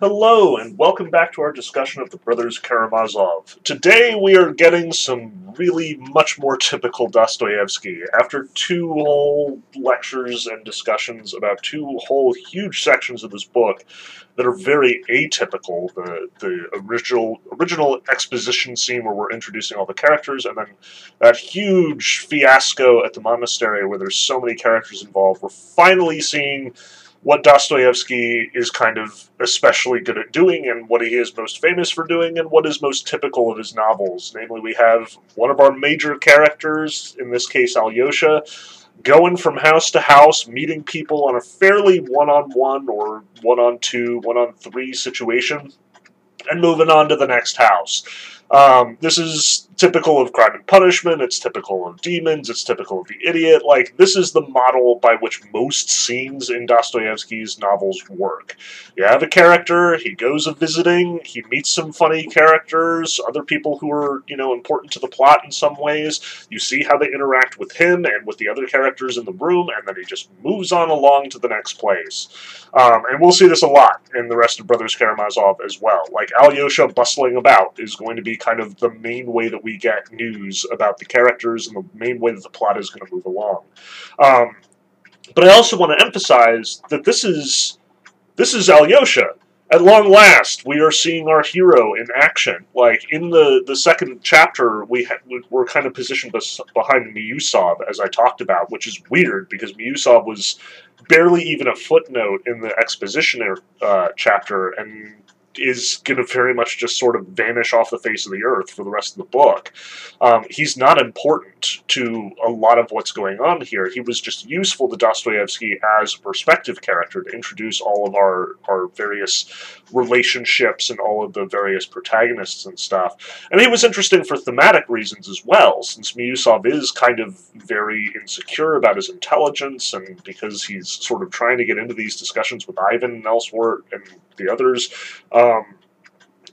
Hello, and welcome back to our discussion of the Brothers Karamazov. Today we are getting some really much more typical Dostoevsky. After two whole lectures and discussions about two whole huge sections of this book that are very atypical, the, the original, original exposition scene where we're introducing all the characters, and then that huge fiasco at the monastery where there's so many characters involved, we're finally seeing what Dostoevsky is kind of especially good at doing and what he is most famous for doing and what is most typical of his novels. Namely, we have one of our major characters, in this case Alyosha, going from house to house, meeting people on a fairly one on one or one on two, one on three situation, and moving on to the next house. Um, this is typical of Crime and Punishment, it's typical of Demons, it's typical of The Idiot. Like, this is the model by which most scenes in Dostoevsky's novels work. You have a character, he goes a visiting, he meets some funny characters, other people who are, you know, important to the plot in some ways. You see how they interact with him and with the other characters in the room, and then he just moves on along to the next place. Um, and we'll see this a lot in the rest of Brothers Karamazov as well. Like, Alyosha bustling about is going to be kind of the main way that we get news about the characters and the main way that the plot is going to move along. Um, but I also want to emphasize that this is this is Alyosha. At long last, we are seeing our hero in action. Like in the, the second chapter, we ha- we're kind of positioned bes- behind Miusov, as I talked about, which is weird because Miusov was barely even a footnote in the exposition uh, chapter, and is going to very much just sort of vanish off the face of the earth for the rest of the book. Um, he's not important to a lot of what's going on here. He was just useful to Dostoevsky as a perspective character to introduce all of our, our various relationships and all of the various protagonists and stuff. And he was interesting for thematic reasons as well, since Miusov is kind of very insecure about his intelligence and because he's sort of trying to get into these discussions with Ivan and elsewhere and the others. Um,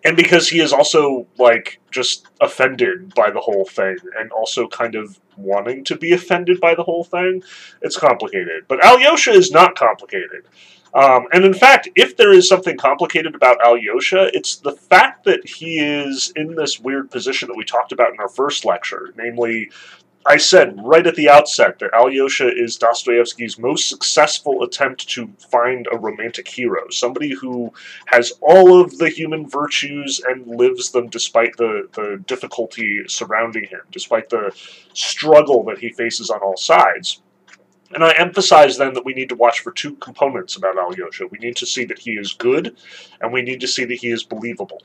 and because he is also like just offended by the whole thing and also kind of wanting to be offended by the whole thing it's complicated. But alyosha is not complicated. Um, and in fact if there is something complicated about alyosha it's the fact that he is in this weird position that we talked about in our first lecture namely I said right at the outset that Alyosha is Dostoevsky's most successful attempt to find a romantic hero, somebody who has all of the human virtues and lives them despite the, the difficulty surrounding him, despite the struggle that he faces on all sides. And I emphasize then that we need to watch for two components about Alyosha. We need to see that he is good, and we need to see that he is believable.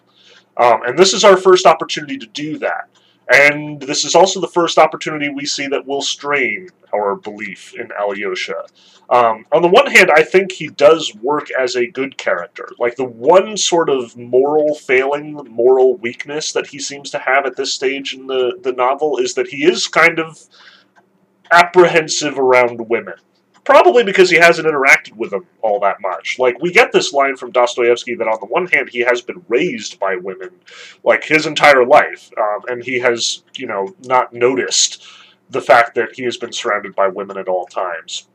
Um, and this is our first opportunity to do that. And this is also the first opportunity we see that will strain our belief in Alyosha. Um, on the one hand, I think he does work as a good character. Like, the one sort of moral failing, moral weakness that he seems to have at this stage in the, the novel is that he is kind of apprehensive around women probably because he hasn't interacted with them all that much. Like, we get this line from Dostoevsky that on the one hand, he has been raised by women, like, his entire life, um, and he has, you know, not noticed the fact that he has been surrounded by women at all times.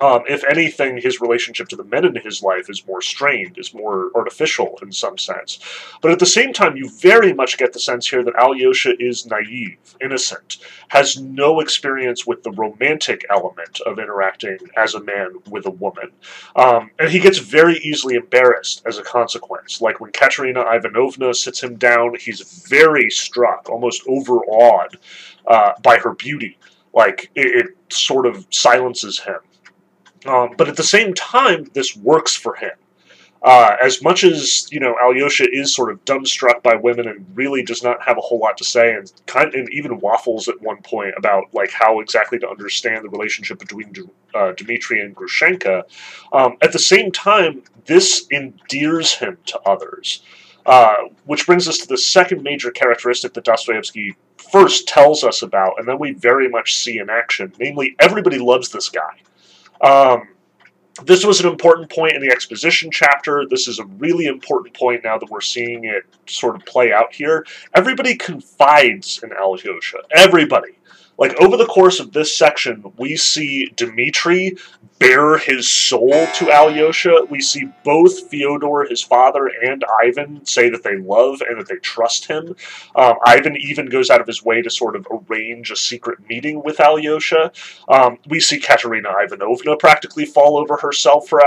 Um, if anything, his relationship to the men in his life is more strained, is more artificial in some sense. But at the same time, you very much get the sense here that Alyosha is naive, innocent, has no experience with the romantic element of interacting as a man with a woman. Um, and he gets very easily embarrassed as a consequence. Like when Katerina Ivanovna sits him down, he's very struck, almost overawed uh, by her beauty. Like it, it sort of silences him. Um, but at the same time, this works for him. Uh, as much as you know, Alyosha is sort of dumbstruck by women and really does not have a whole lot to say, and kind and even waffles at one point about like how exactly to understand the relationship between uh, Dmitri and Grushenka. Um, at the same time, this endears him to others, uh, which brings us to the second major characteristic that Dostoevsky first tells us about, and then we very much see in action. Namely, everybody loves this guy. Um, this was an important point in the exposition chapter. This is a really important point now that we're seeing it sort of play out here. Everybody confides in Alyosha. Everybody. Like, over the course of this section, we see Dmitri bare his soul to Alyosha. We see both Fyodor, his father, and Ivan say that they love and that they trust him. Um, Ivan even goes out of his way to sort of arrange a secret meeting with Alyosha. Um, we see Katerina Ivanovna practically fall over herself for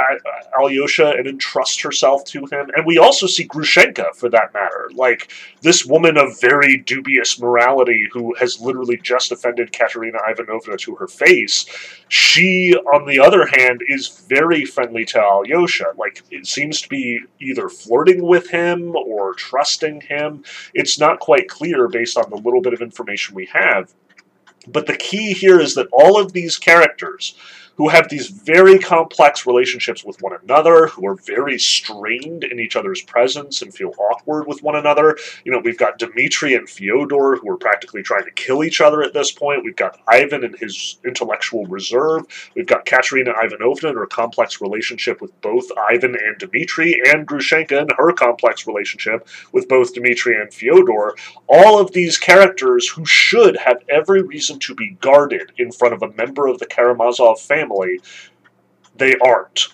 Alyosha and entrust herself to him. And we also see Grushenka, for that matter. Like, this woman of very dubious morality who has literally just offended Katerina Ivanovna to her face. She, on the other hand, is very friendly to Alyosha. Like, it seems to be either flirting with him or trusting him. It's not quite clear based on the little bit of information we have. But the key here is that all of these characters who have these very complex relationships with one another, who are very strained in each other's presence and feel awkward with one another. You know, we've got Dmitri and Fyodor who are practically trying to kill each other at this point. We've got Ivan and his intellectual reserve. We've got Katerina Ivanovna and her complex relationship with both Ivan and Dmitri, and Grushenka and her complex relationship with both Dmitri and Fyodor. All of these characters who should have every reason to be guarded in front of a member of the Karamazov family family, they aren't.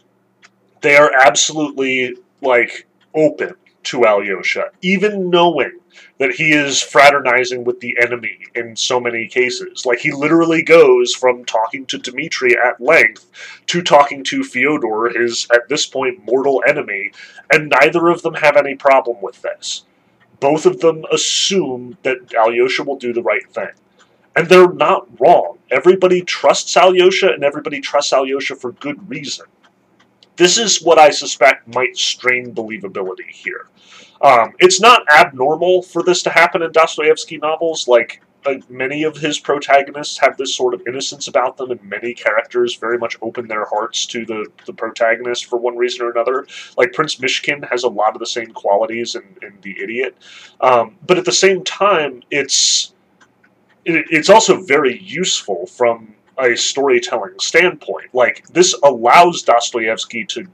They are absolutely like open to Alyosha, even knowing that he is fraternizing with the enemy in so many cases. Like he literally goes from talking to Dmitri at length to talking to Fyodor, his at this point mortal enemy, and neither of them have any problem with this. Both of them assume that Alyosha will do the right thing. And they're not wrong. Everybody trusts Alyosha, and everybody trusts Alyosha for good reason. This is what I suspect might strain believability here. Um, it's not abnormal for this to happen in Dostoevsky novels. Like, uh, many of his protagonists have this sort of innocence about them, and many characters very much open their hearts to the, the protagonist for one reason or another. Like Prince Mishkin has a lot of the same qualities in, in The Idiot. Um, but at the same time, it's it's also very useful from a storytelling standpoint. Like, this allows Dostoevsky to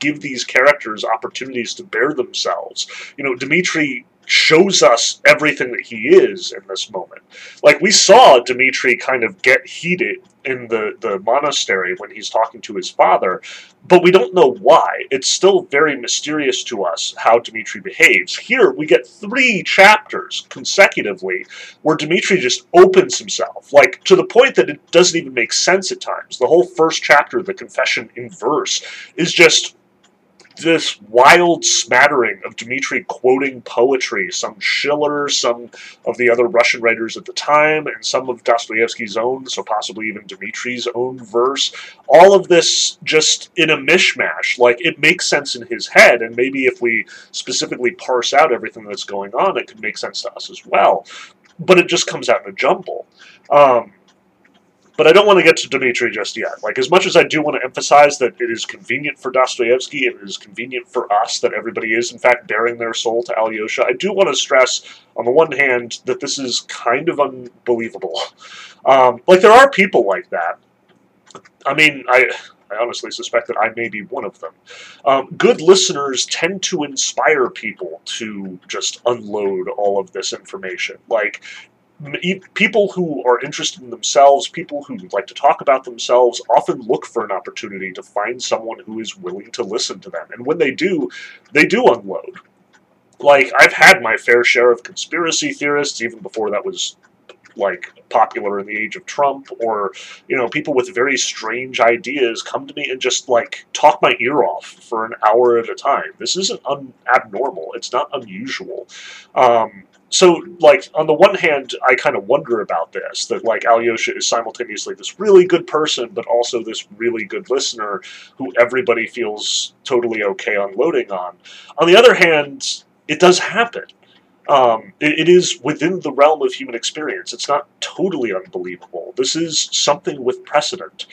give these characters opportunities to bare themselves. You know, Dmitri shows us everything that he is in this moment. Like we saw Dmitri kind of get heated in the, the monastery when he's talking to his father, but we don't know why. It's still very mysterious to us how Dmitri behaves. Here we get three chapters consecutively where Dmitri just opens himself, like to the point that it doesn't even make sense at times. The whole first chapter, the confession in verse, is just this wild smattering of Dmitri quoting poetry, some Schiller, some of the other Russian writers at the time, and some of Dostoevsky's own, so possibly even Dmitri's own verse. All of this just in a mishmash. Like, it makes sense in his head, and maybe if we specifically parse out everything that's going on, it could make sense to us as well. But it just comes out in a jumble. Um, but I don't want to get to Dmitri just yet. Like, as much as I do want to emphasize that it is convenient for Dostoevsky it is convenient for us that everybody is, in fact, baring their soul to Alyosha, I do want to stress, on the one hand, that this is kind of unbelievable. Um, like, there are people like that. I mean, I. I honestly suspect that I may be one of them. Um, good listeners tend to inspire people to just unload all of this information. Like, people who are interested in themselves, people who like to talk about themselves, often look for an opportunity to find someone who is willing to listen to them. And when they do, they do unload. Like, I've had my fair share of conspiracy theorists, even before that was like popular in the age of Trump, or you know, people with very strange ideas come to me and just like talk my ear off for an hour at a time. This isn't un- abnormal. It's not unusual. Um, so like on the one hand i kind of wonder about this that like alyosha is simultaneously this really good person but also this really good listener who everybody feels totally okay unloading on. On the other hand it does happen. Um, it, it is within the realm of human experience. It's not totally unbelievable. This is something with precedent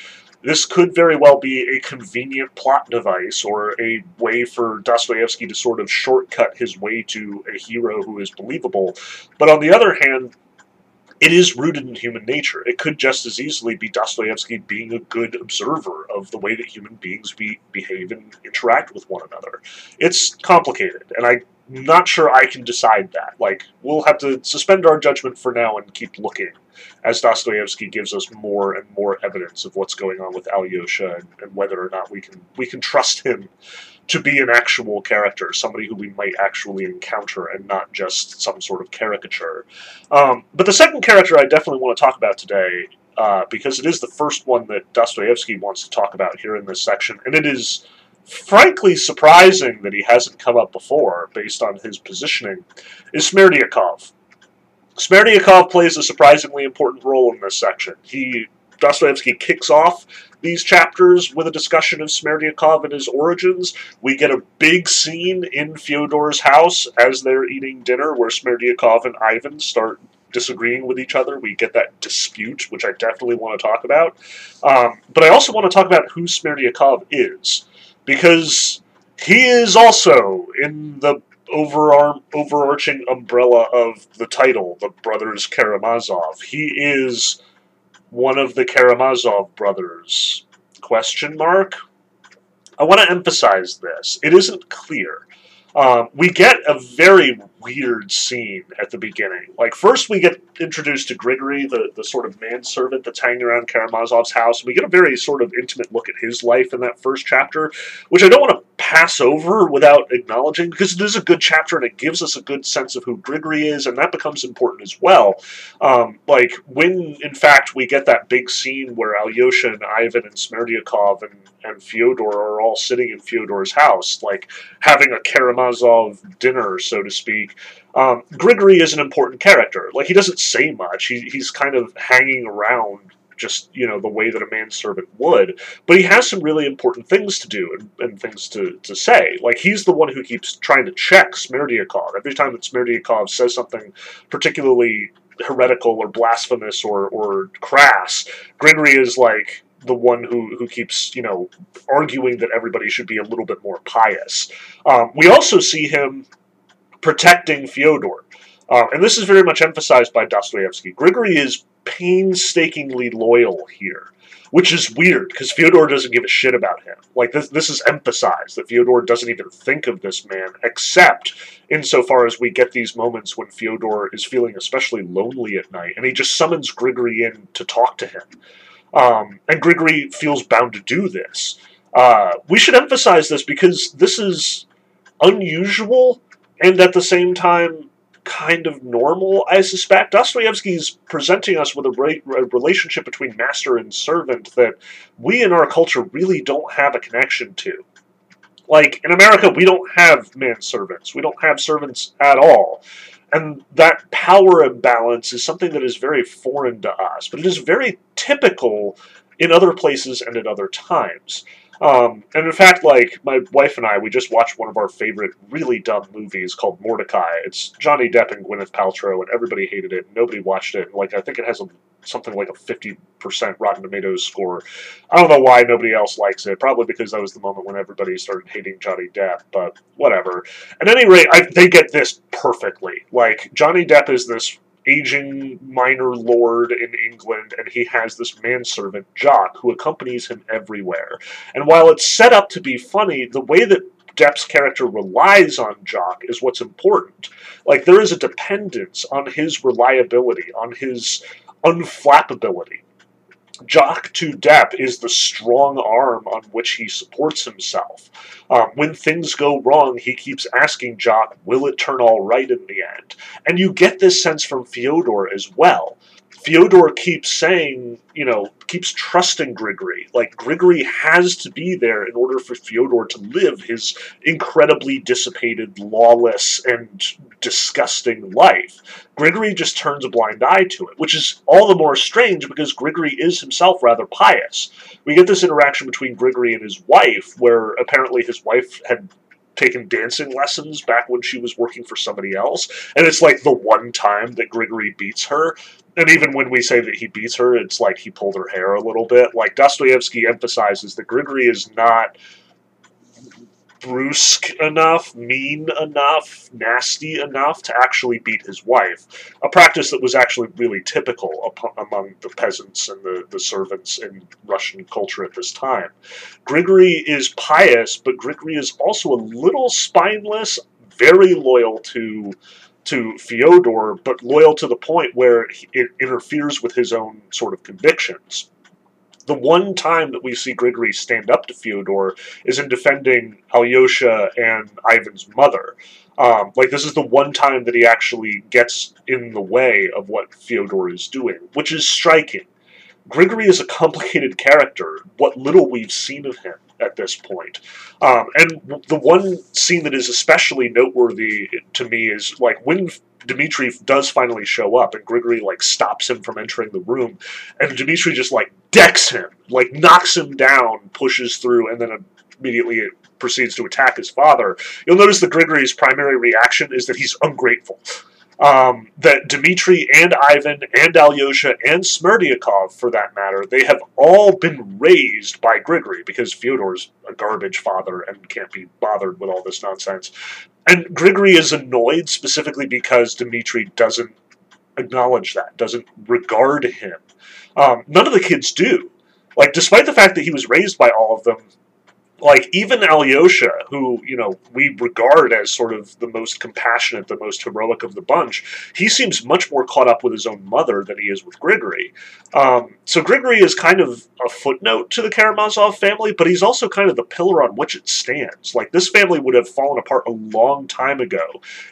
this could very well be a convenient plot device or a way for Dostoevsky to sort of shortcut his way to a hero who is believable. But on the other hand, it is rooted in human nature. It could just as easily be Dostoevsky being a good observer of the way that human beings be, behave and interact with one another. It's complicated, and I not sure I can decide that. Like, we'll have to suspend our judgment for now and keep looking as Dostoevsky gives us more and more evidence of what's going on with Alyosha and, and whether or not we can we can trust him to be an actual character, somebody who we might actually encounter and not just some sort of caricature. Um, but the second character I definitely want to talk about today, uh, because it is the first one that Dostoevsky wants to talk about here in this section, and it is frankly surprising that he hasn't come up before based on his positioning, is Smerdyakov. Smerdyakov plays a surprisingly important role in this section. He Dostoevsky kicks off these chapters with a discussion of Smerdyakov and his origins. We get a big scene in Fyodor's house as they're eating dinner where Smerdyakov and Ivan start disagreeing with each other. We get that dispute, which I definitely want to talk about. Um, but I also want to talk about who Smerdyakov is, because he is also in the overarm, overarching umbrella of the title, the Brothers Karamazov. He is one of the Karamazov brothers? Question mark. I want to emphasize this. It isn't clear. Um, we get a very weird scene at the beginning. Like, first we get introduced to Grigory, the, the sort of manservant that's hanging around Karamazov's house. We get a very sort of intimate look at his life in that first chapter, which I don't want to pass over without acknowledging, because it is a good chapter and it gives us a good sense of who Grigory is, and that becomes important as well. Um, like, when, in fact, we get that big scene where Alyosha and Ivan and Smerdyakov and, and Fyodor are all sitting in Fyodor's house, like, having a Karamazov dinner, so to speak, um, Grigory is an important character. Like he doesn't say much. He, he's kind of hanging around just you know the way that a manservant would but he has some really important things to do and, and, things to, to say like he's the one who keeps trying to check Smerdyakov every time that Smerdyakov says something particularly heretical or blasphemous or, or crass Grigory is like the one who, who keeps you know arguing that everybody should be a little bit more pious um, we also see him protecting Fyodor. Uh, and this is very much emphasized by Dostoevsky. Grigory is painstakingly loyal here, which is weird because Fyodor doesn't give a shit about him. Like this, this is emphasized that Fyodor doesn't even think of this man, except insofar as we get these moments when Fyodor is feeling especially lonely at night, and he just summons Grigory in to talk to him. Um, and Grigory feels bound to do this. Uh, we should emphasize this because this is unusual and at the same time kind of normal, I suspect. Dostoevsky's presenting us with a, a, relationship between master and servant that we in our culture really don't have a connection to. Like, in America, we don't have man servants. We don't have servants at all. And that power imbalance is something that is very foreign to us, but it is very typical in other places and at other times. Um, and in fact, like my wife and I, we just watched one of our favorite really dumb movies called Mortdecai. It's Johnny Depp and Gwyneth Paltrow, and everybody hated it. Nobody watched it. Like I think it has a, something like a fifty percent Rotten Tomatoes score. I don't know why nobody else likes it. Probably because that was the moment when everybody started hating Johnny Depp. But whatever. At any rate, I, they get this perfectly. Like Johnny Depp is this aging minor lord in England, and he has this manservant, Jock, who accompanies him everywhere. And while it's set up to be funny, the way that Depp's character relies on Jock is what's important. Like, there is a dependence on his reliability, on his unflappability. Jock to Depp is the strong arm on which he supports himself. Um, when things go wrong, he keeps asking Jock, will it turn all right in the end? And you get this sense from Fyodor as well. Fyodor keeps saying, you know, keeps trusting Grigory. Like, Grigory has to be there in order for Fyodor to live his incredibly dissipated, lawless, and disgusting life. Grigory just turns a blind eye to it, which is all the more strange because Grigory is himself rather pious. We get this interaction between Grigory and his wife, where apparently his wife had taken dancing lessons back when she was working for somebody else. And it's like the one time that Grigory beats her and even when we say that he beats her, it's like he pulled her hair a little bit. Like Dostoevsky emphasizes that Grigory is not brusque enough, mean enough, nasty enough to actually beat his wife. A practice that was actually really typical among the peasants and the, the servants in Russian culture at this time. Grigory is pious, but Grigory is also a little spineless, very loyal to to Fyodor, but loyal to the point where it interferes with his own sort of convictions. The one time that we see Grigory stand up to Fyodor is in defending Alyosha and Ivan's mother. Um, like this is the one time that he actually gets in the way of what Fyodor is doing, which is striking. Grigory is a complicated character. What little we've seen of him at this point. Um, and the one scene that is especially noteworthy to me is like when Dmitri does finally show up and Grigory like stops him from entering the room and Dmitri just like decks him, like knocks him down, pushes through, and then immediately proceeds to attack his father. You'll notice that Grigory's primary reaction is that he's ungrateful um, that Dmitri and Ivan and Alyosha and Smerdyakov, for that matter, they have all been raised by Grigory because Fyodor's a garbage father and can't be bothered with all this nonsense. And Grigory is annoyed specifically because Dmitri doesn't acknowledge that, doesn't regard him. Um, none of the kids do. Like, despite the fact that he was raised by all of them, like even Alyosha, who you know we regard as sort of the most compassionate, the most heroic of the bunch, he seems much more caught up with his own mother than he is with Grigory. Um, so Grigory is kind of a footnote to the Karamazov family, but he's also kind of the pillar on which it stands. Like this family would have fallen apart a long time ago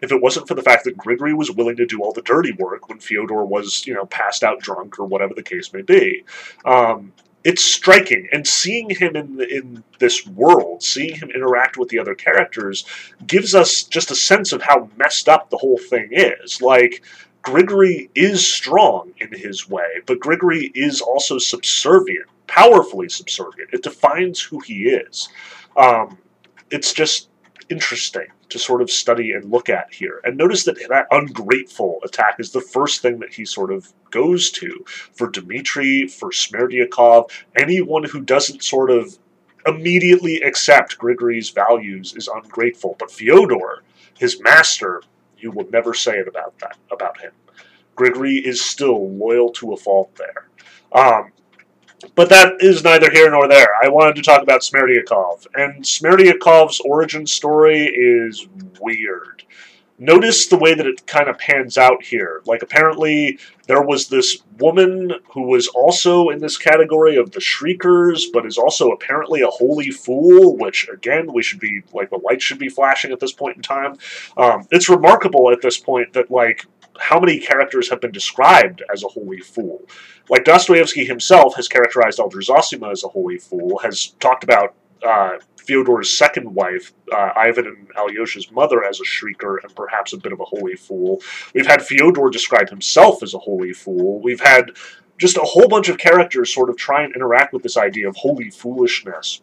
if it wasn't for the fact that Grigory was willing to do all the dirty work when Fyodor was you know passed out drunk or whatever the case may be. Um, it's striking. And seeing him in in this world seeing him interact with the other characters gives us just a sense of how messed up the whole thing is. Like grigory is strong in his way but grigory is also subservient powerfully subservient. It defines who he is. Um, it's just interesting to sort of study and look at here. And notice that that ungrateful attack is the first thing that he sort of goes to for Dmitri, for Smerdyakov, anyone who doesn't sort of immediately accept Grigory's values is ungrateful. But Fyodor, his master, you will never say it about that about him. Grigory is still loyal to a fault there. Um, but that is neither here nor there. I wanted to talk about Smerdyakov, and Smerdyakov's origin story is weird. Notice the way that it kind of pans out here. Like, apparently, there was this woman who was also in this category of the Shriekers, but is also apparently a holy fool, which, again, we should be, like, the lights should be flashing at this point in time. Um, it's remarkable at this point that, like, how many characters have been described as a holy fool. Like Dostoevsky himself has characterized Elder Zosima as a holy fool, has talked about uh, Fyodor's second wife, uh, Ivan and Alyosha's mother, as a shrieker and perhaps a bit of a holy fool. We've had Fyodor describe himself as a holy fool. We've had just a whole bunch of characters sort of try and interact with this idea of holy foolishness.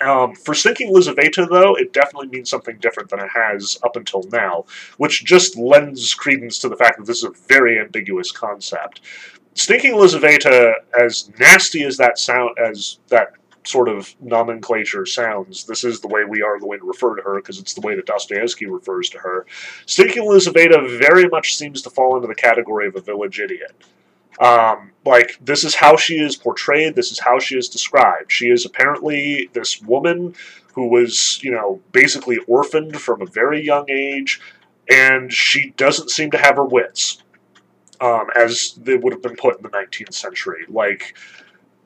Um, for Stinking Lizaveta, though, it definitely means something different than it has up until now, which just lends credence to the fact that this is a very ambiguous concept. Stinking Lizaveta, as nasty as that sound, as that sort of nomenclature sounds, this is the way we are going to refer to her because it's the way that Dostoevsky refers to her. Stinking Lizaveta very much seems to fall into the category of a village idiot. Um, like, this is how she is portrayed, this is how she is described. She is apparently this woman who was, you know, basically orphaned from a very young age, and she doesn't seem to have her wits, um, as they would have been put in the 19th century. Like,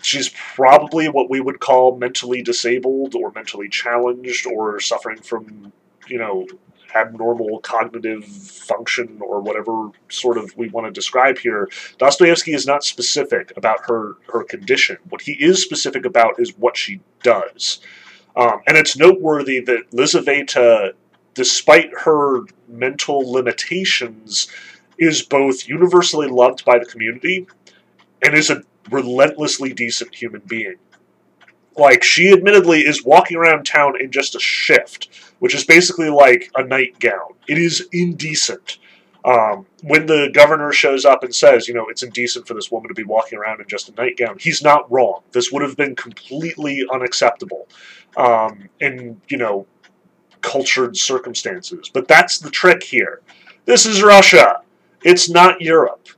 she's probably what we would call mentally disabled or mentally challenged or suffering from, you know, abnormal cognitive function or whatever sort of we want to describe here, Dostoevsky is not specific about her, her condition. What he is specific about is what she does. Um, and it's noteworthy that Lizaveta, despite her mental limitations, is both universally loved by the community and is a relentlessly decent human being. Like, she admittedly is walking around town in just a shift, which is basically like a nightgown. It is indecent. Um, when the governor shows up and says, you know, it's indecent for this woman to be walking around in just a nightgown, he's not wrong. This would have been completely unacceptable um, in, you know, cultured circumstances. But that's the trick here. This is Russia. It's not Europe.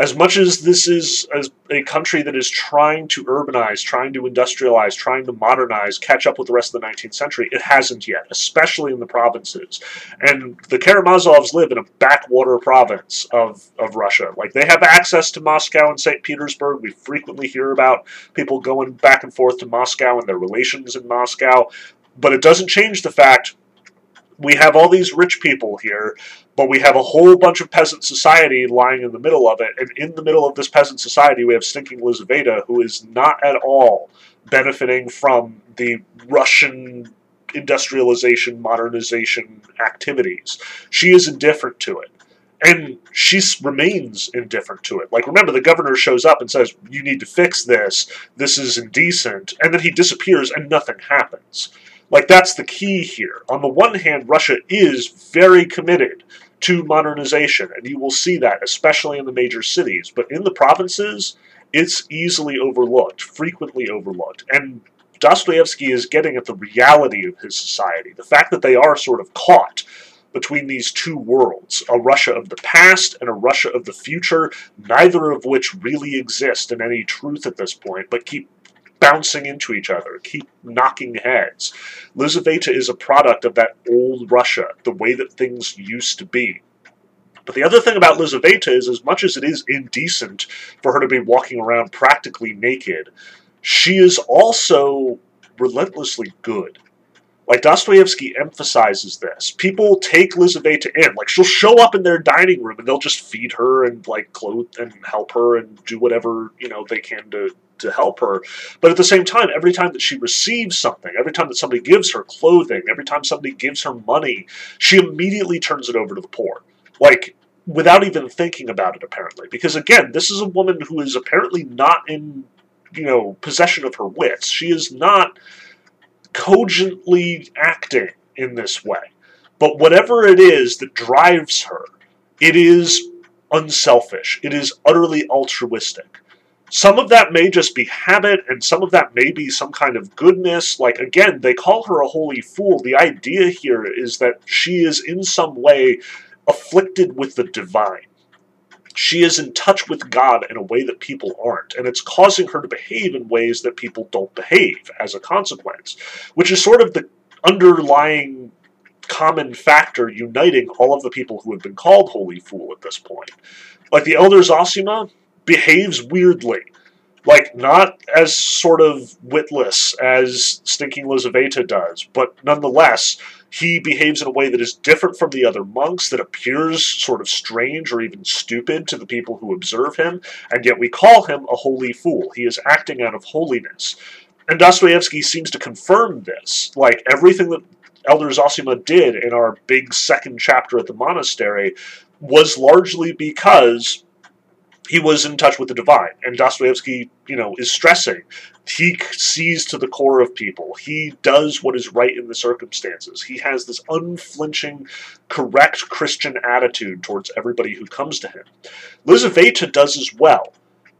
As much as this is a country that is trying to urbanize, trying to industrialize, trying to modernize, catch up with the rest of the 19th century, it hasn't yet, especially in the provinces. And the Karamazovs live in a backwater province of, of Russia. Like, they have access to Moscow and St. Petersburg. We frequently hear about people going back and forth to Moscow and their relations in Moscow. But it doesn't change the fact we have all these rich people here, but we have a whole bunch of peasant society lying in the middle of it. And in the middle of this peasant society, we have Stinking Lizaveta, who is not at all benefiting from the Russian industrialization, modernization activities. She is indifferent to it. And she remains indifferent to it. Like, remember, the governor shows up and says, You need to fix this. This is indecent. And then he disappears and nothing happens. Like, that's the key here. On the one hand, Russia is very committed to modernization, and you will see that, especially in the major cities. But in the provinces, it's easily overlooked, frequently overlooked. And Dostoevsky is getting at the reality of his society, the fact that they are sort of caught between these two worlds a Russia of the past and a Russia of the future, neither of which really exist in any truth at this point, but keep bouncing into each other, keep knocking heads. Lizaveta is a product of that old Russia, the way that things used to be. But the other thing about Lizaveta is, as much as it is indecent for her to be walking around practically naked, she is also relentlessly good. Like Dostoevsky emphasizes this. People take Lizaveta in. Like she'll show up in their dining room and they'll just feed her and like clothe and help her and do whatever, you know, they can to to help her. But at the same time, every time that she receives something, every time that somebody gives her clothing, every time somebody gives her money, she immediately turns it over to the poor. Like without even thinking about it apparently. Because again, this is a woman who is apparently not in you know possession of her wits. She is not cogently acting in this way. But whatever it is that drives her, it is unselfish. It is utterly altruistic. Some of that may just be habit, and some of that may be some kind of goodness. Like, again, they call her a holy fool. The idea here is that she is in some way afflicted with the divine she is in touch with God in a way that people aren't, and it's causing her to behave in ways that people don't behave as a consequence, which is sort of the underlying common factor uniting all of the people who have been called Holy Fool at this point. Like the elders Zosima behaves weirdly. Like, not as sort of witless as Stinking Lizaveta does, but nonetheless, he behaves in a way that is different from the other monks, that appears sort of strange or even stupid to the people who observe him, and yet we call him a holy fool. He is acting out of holiness. And Dostoevsky seems to confirm this. Like everything that Elder Zosima did in our big second chapter at the monastery was largely because he was in touch with the divine. And Dostoevsky, you know, is stressing. He sees to the core of people. He does what is right in the circumstances. He has this unflinching, correct Christian attitude towards everybody who comes to him. Lizaveta does as well.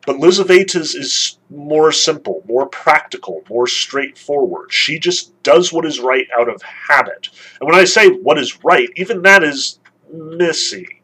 But Lizaveta's is more simple, more practical, more straightforward. She just does what is right out of habit. And when I say what is right, even that is messy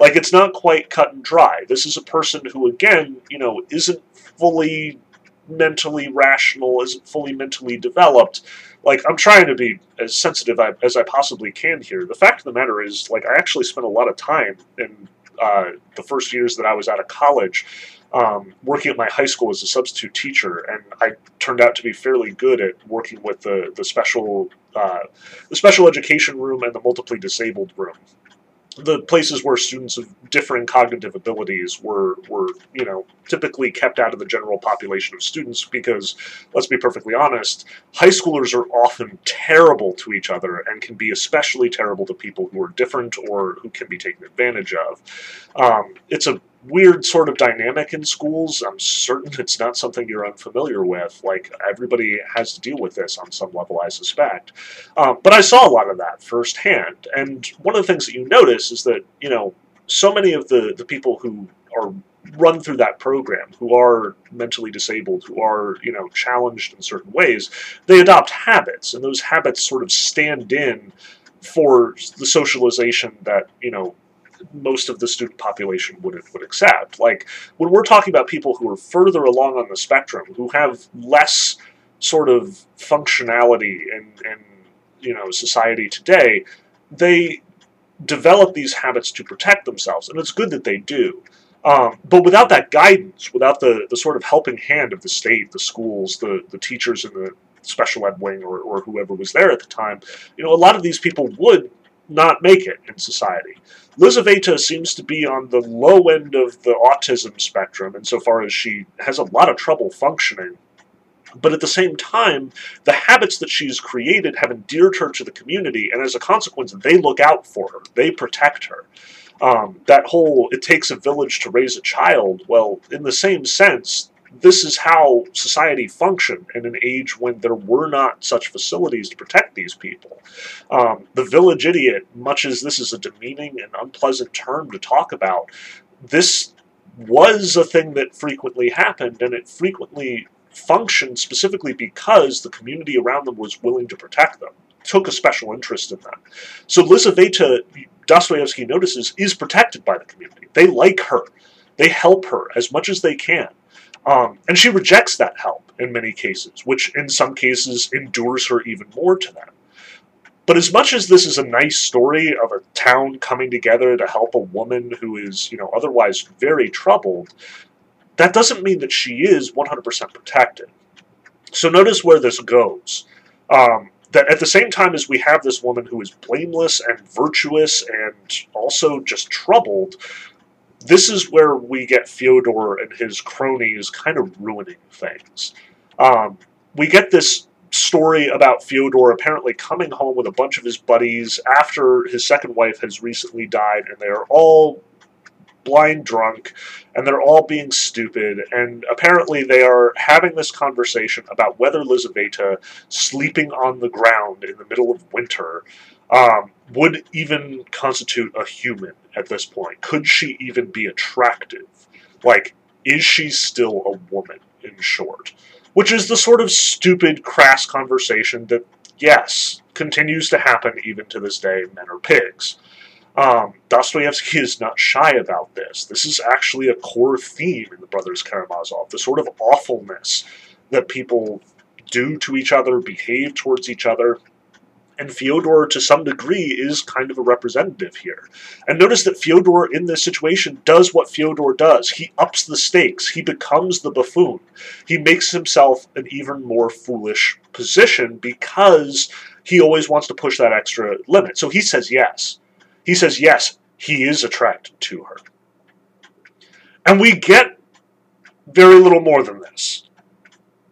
like it's not quite cut and dry. This is a person who, again, you know, isn't fully mentally rational, isn't fully mentally developed. Like I'm trying to be as sensitive as I possibly can here. The fact of the matter is, like I actually spent a lot of time in uh, the first years that I was out of college. Um, working at my high school as a substitute teacher, and I turned out to be fairly good at working with the the special uh, the special education room and the multiply disabled room the places where students of differing cognitive abilities were were you know typically kept out of the general population of students because let's be perfectly honest high schoolers are often terrible to each other and can be especially terrible to people who are different or who can be taken advantage of. Um, it's a weird sort of dynamic in schools. I'm certain it's not something you're unfamiliar with. Like, everybody has to deal with this on some level, I suspect. Um, but I saw a lot of that firsthand. And one of the things that you notice is that, you know, so many of the, the people who are run through that program who are mentally disabled who are you know challenged in certain ways they adopt habits and those habits sort of stand in for the socialization that you know most of the student population would would accept. Like when we're talking about people who are further along on the spectrum, who have less sort of functionality in, in you know society today, they develop these habits to protect themselves, and it's good that they do. Um, but without that guidance, without the, the sort of helping hand of the state, the schools, the, the teachers in the special ed wing, or, or whoever was there at the time, you know, a lot of these people would not make it in society. Lizaveta seems to be on the low end of the autism spectrum insofar as she has a lot of trouble functioning. But at the same time, the habits that she's created have endeared her to the community, and as a consequence, they look out for her. They protect her. Um, that whole it takes a village to raise a child, well, in the same sense, this is how society functioned in an age when there were not such facilities to protect these people. Um, the village idiot, much as this is a demeaning and unpleasant term to talk about, this was a thing that frequently happened, and it frequently functioned specifically because the community around them was willing to protect them, took a special interest in them. So Lizaveta, Dostoevsky notices, is protected by the community. They like her. They help her as much as they can. Um, and she rejects that help in many cases, which in some cases endures her even more to them. But as much as this is a nice story of a town coming together to help a woman who is, you know, otherwise very troubled, that doesn't mean that she is 100% protected. So notice where this goes. Um, that at the same time as we have this woman who is blameless and virtuous and also just troubled, this is where we get Fyodor and his cronies kind of ruining things. Um, we get this story about Fyodor apparently coming home with a bunch of his buddies after his second wife has recently died, and they are all blind drunk, and they're all being stupid, and apparently they are having this conversation about whether Lizaveta sleeping on the ground in the middle of winter um, would even constitute a human at this point. Could she even be attractive? Like, is she still a woman, in short? Which is the sort of stupid, crass conversation that, yes, continues to happen even to this day. Men are pigs. Um, Dostoevsky is not shy about this. This is actually a core theme in the Brothers Karamazov, the sort of awfulness that people do to each other, behave towards each other, and Fyodor, to some degree, is kind of a representative here. And notice that Fyodor, in this situation, does what Fyodor does. He ups the stakes. He becomes the buffoon. He makes himself an even more foolish position because he always wants to push that extra limit. So he says yes. He says yes, he is attracted to her. And we get very little more than this.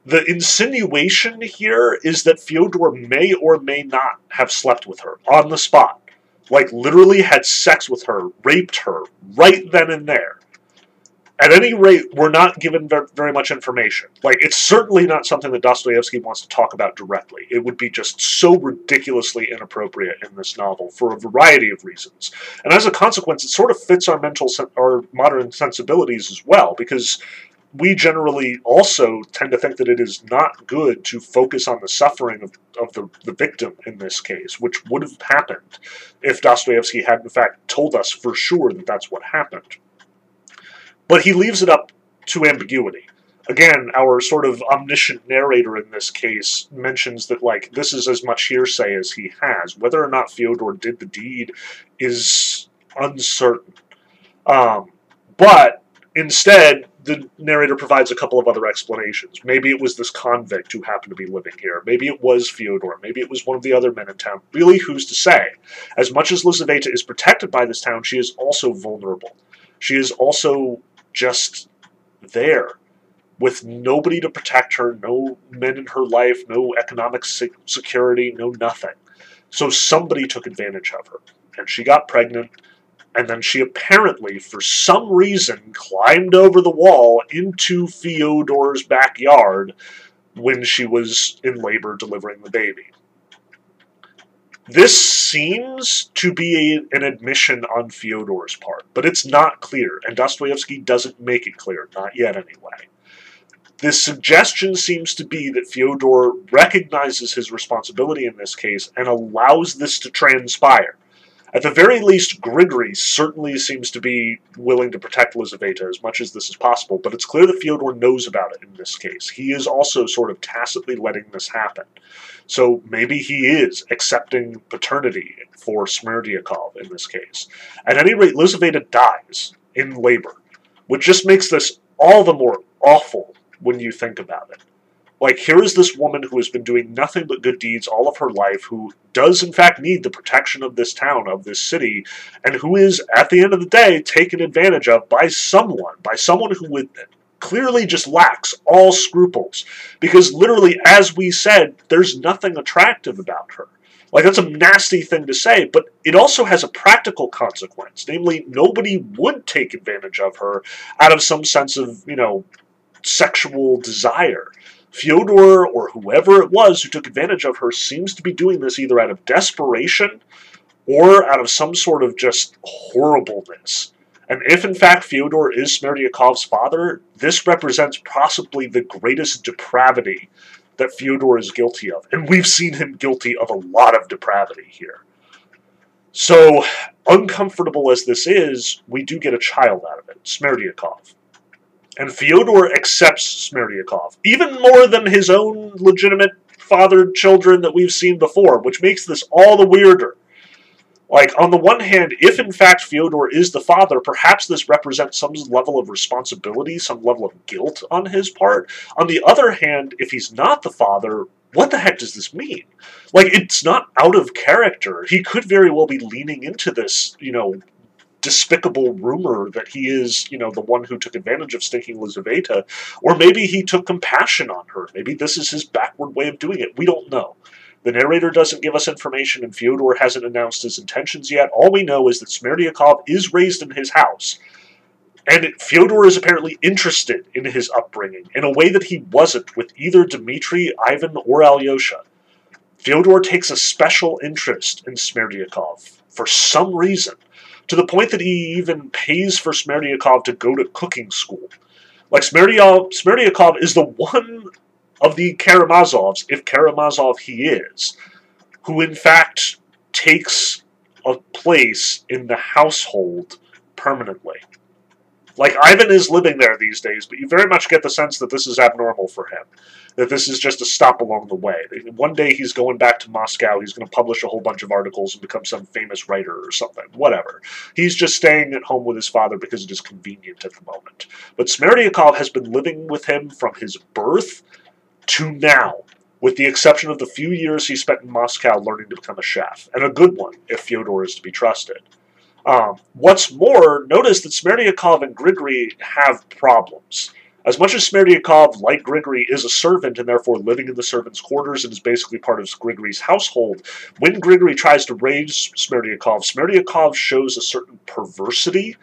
The insinuation here is that Fyodor may or may not have slept with her on the spot. Like, literally had sex with her, raped her, right then and there. At any rate, we're not given very much information. Like, it's certainly not something that Dostoevsky wants to talk about directly. It would be just so ridiculously inappropriate in this novel for a variety of reasons. And as a consequence, it sort of fits our mental, our modern sensibilities as well, because we generally also tend to think that it is not good to focus on the suffering of, of the, the victim in this case, which would have happened if Dostoevsky had in fact told us for sure that that's what happened. But he leaves it up to ambiguity. Again, our sort of omniscient narrator in this case mentions that, like, this is as much hearsay as he has. Whether or not Fyodor did the deed is uncertain. Um, but instead, the narrator provides a couple of other explanations. Maybe it was this convict who happened to be living here. Maybe it was Fyodor. Maybe it was one of the other men in town. Really, who's to say? As much as Lizaveta is protected by this town, she is also vulnerable. She is also just there with nobody to protect her, no men in her life, no economic security, no nothing. So somebody took advantage of her. And she got pregnant and then she apparently, for some reason, climbed over the wall into Fyodor's backyard when she was in labor delivering the baby. This seems to be a, an admission on Fyodor's part, but it's not clear, and Dostoevsky doesn't make it clear, not yet anyway. The suggestion seems to be that Fyodor recognizes his responsibility in this case and allows this to transpire At the very least, Grigory certainly seems to be willing to protect Lizaveta as much as this is possible, but it's clear that Fyodor knows about it in this case. He is also sort of tacitly letting this happen. So maybe he is accepting paternity for Smerdyakov in this case. At any rate, Lizaveta dies in labor, which just makes this all the more awful when you think about it. Like, here is this woman who has been doing nothing but good deeds all of her life, who does, in fact, need the protection of this town, of this city, and who is, at the end of the day, taken advantage of by someone, by someone who would clearly just lacks all scruples. Because, literally, as we said, there's nothing attractive about her. Like, that's a nasty thing to say, but it also has a practical consequence. Namely, nobody would take advantage of her out of some sense of, you know, sexual desire. Fyodor or whoever it was who took advantage of her seems to be doing this either out of desperation or out of some sort of just horribleness. And if in fact Fyodor is Smerdyakov's father, this represents possibly the greatest depravity that Fyodor is guilty of. And we've seen him guilty of a lot of depravity here. So, uncomfortable as this is, we do get a child out of it, Smerdyakov. And Fyodor accepts Smerdyakov, even more than his own legitimate fathered children that we've seen before, which makes this all the weirder. Like, on the one hand, if in fact Fyodor is the father, perhaps this represents some level of responsibility, some level of guilt on his part. On the other hand, if he's not the father, what the heck does this mean? Like, it's not out of character. He could very well be leaning into this, you know, despicable rumor that he is, you know, the one who took advantage of stinking Lizaveta, or maybe he took compassion on her. Maybe this is his backward way of doing it. We don't know. The narrator doesn't give us information, and Fyodor hasn't announced his intentions yet. All we know is that Smerdyakov is raised in his house, and Fyodor is apparently interested in his upbringing in a way that he wasn't with either Dmitri, Ivan, or Alyosha. Fyodor takes a special interest in Smerdyakov for some reason to the point that he even pays for Smerdyakov to go to cooking school. Like Smerdyakov is the one of the Karamazovs, if Karamazov he is, who in fact takes a place in the household permanently. Like, Ivan is living there these days, but you very much get the sense that this is abnormal for him that this is just a stop along the way. One day he's going back to Moscow, he's going to publish a whole bunch of articles and become some famous writer or something, whatever. He's just staying at home with his father because it is convenient at the moment. But Smerdyakov has been living with him from his birth to now, with the exception of the few years he spent in Moscow learning to become a chef, and a good one, if Fyodor is to be trusted. Um, what's more, notice that Smerdyakov and Grigory have problems. As much as Smerdyakov, like Grigory, is a servant and therefore living in the servant's quarters and is basically part of Grigory's household, when Grigory tries to raise Smerdyakov, Smerdyakov shows a certain perversity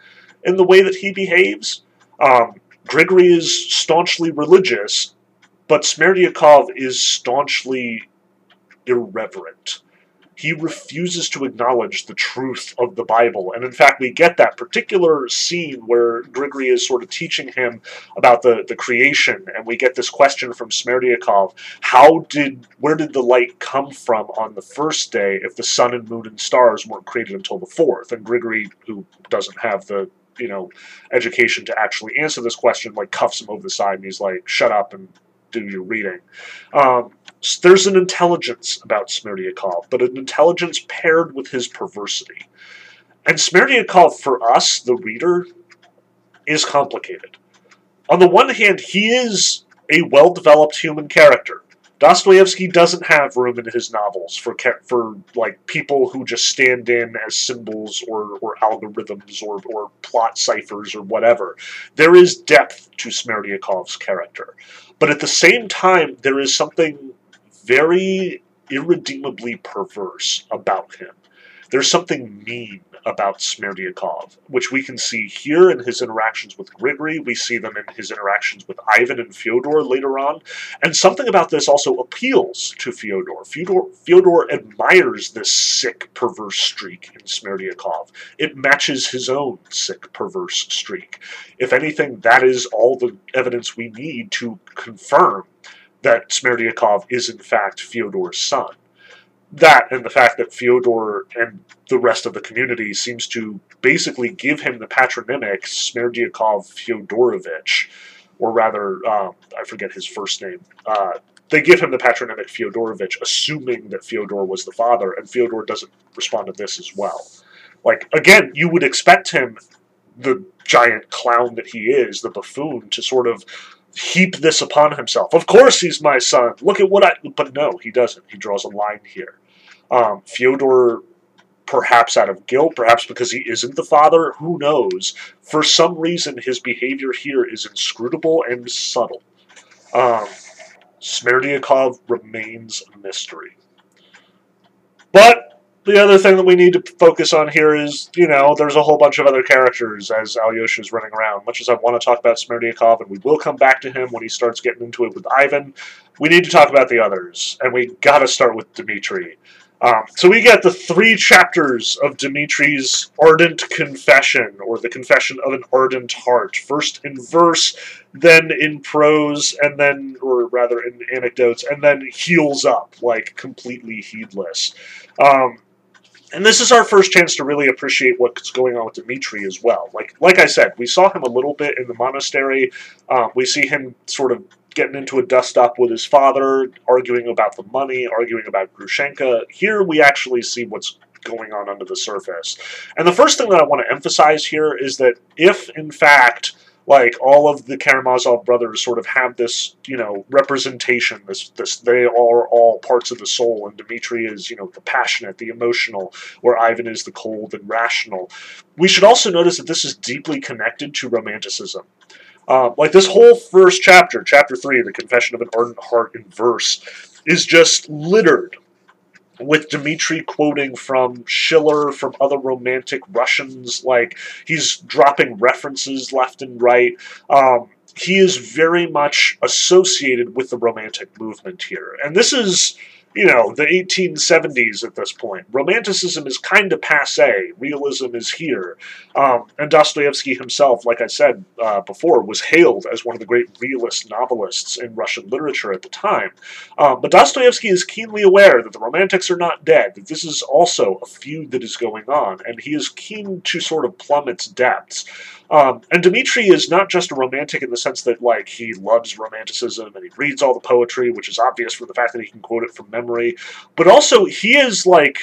in the way that he behaves. Um, Grigory is staunchly religious, but Smerdyakov is staunchly irreverent he refuses to acknowledge the truth of the Bible. And in fact, we get that particular scene where Grigory is sort of teaching him about the, the creation, and we get this question from Smerdyakov how did where did the light come from on the first day if the sun and moon and stars weren't created until the fourth? And Grigory, who doesn't have the you know education to actually answer this question, like cuffs him over the side and he's like, shut up and do your reading. Um, there's an intelligence about Smerdyakov, but an intelligence paired with his perversity. And Smerdyakov, for us, the reader, is complicated. On the one hand, he is a well developed human character. Dostoevsky doesn't have room in his novels for for like people who just stand in as symbols or, or algorithms or, or plot ciphers or whatever. There is depth to Smerdyakov's character. But at the same time, there is something very irredeemably perverse about him. There's something mean about Smerdyakov, which we can see here in his interactions with Grigory. We see them in his interactions with Ivan and Fyodor later on. And something about this also appeals to Fyodor. Fyodor, Fyodor admires this sick, perverse streak in Smerdyakov. It matches his own sick, perverse streak. If anything, that is all the evidence we need to confirm that Smerdyakov is in fact Fyodor's son. that and the fact that Fyodor and the rest of the community seems to basically give him the patronymic Smerdyakov Fyodorovich, or rather, um, I forget his first name. Uh, they give him the patronymic Fyodorovich, assuming that Fyodor was the father, and Fyodor doesn't respond to this as well. Like, again, you would expect him, the giant clown that he is, the buffoon, to sort of heap this upon himself. Of course he's my son. Look at what I. But no, he doesn't. He draws a line here. Um, Fyodor, perhaps out of guilt, perhaps because he isn't the father, who knows? For some reason, his behavior here is inscrutable and subtle. Um, Smerdyakov remains a mystery. But the other thing that we need to focus on here is, you know, there's a whole bunch of other characters as Alyosha is running around. Much as I want to talk about Smerdyakov, and we will come back to him when he starts getting into it with Ivan, we need to talk about the others, and we got to start with Dmitri. Um, so we get the three chapters of Dmitri's ardent confession, or the confession of an ardent heart. First in verse, then in prose, and then, or rather in anecdotes, and then heels up, like completely heedless. Um, and this is our first chance to really appreciate what's going on with Dmitri as well. Like like I said, we saw him a little bit in the monastery. Um, we see him sort of getting into a dust up with his father, arguing about the money, arguing about Grushenka. Here we actually see what's going on under the surface. And the first thing that I want to emphasize here is that if, in fact, like all of the Karamazov brothers sort of have this, you know, representation. This, this, they are all parts of the soul, and Dmitri is, you know, the passionate, the emotional, where Ivan is the cold and rational. We should also notice that this is deeply connected to romanticism. Uh, like this whole first chapter, chapter three, the Confession of an Ardent Heart in verse, is just littered with Dmitri quoting from Schiller, from other romantic Russians, like he's dropping references left and right. Um, he is very much associated with the romantic movement here. And this is you know, the 1870s at this point. Romanticism is kind of passe. Realism is here. Um, and Dostoevsky himself, like I said uh, before, was hailed as one of the great realist novelists in Russian literature at the time. Um, but Dostoevsky is keenly aware that the Romantics are not dead, that this is also a feud that is going on, and he is keen to sort of plumb its depths. Um, and Dmitri is not just a romantic in the sense that like he loves romanticism and he reads all the poetry, which is obvious from the fact that he can quote it from memory, but also he is like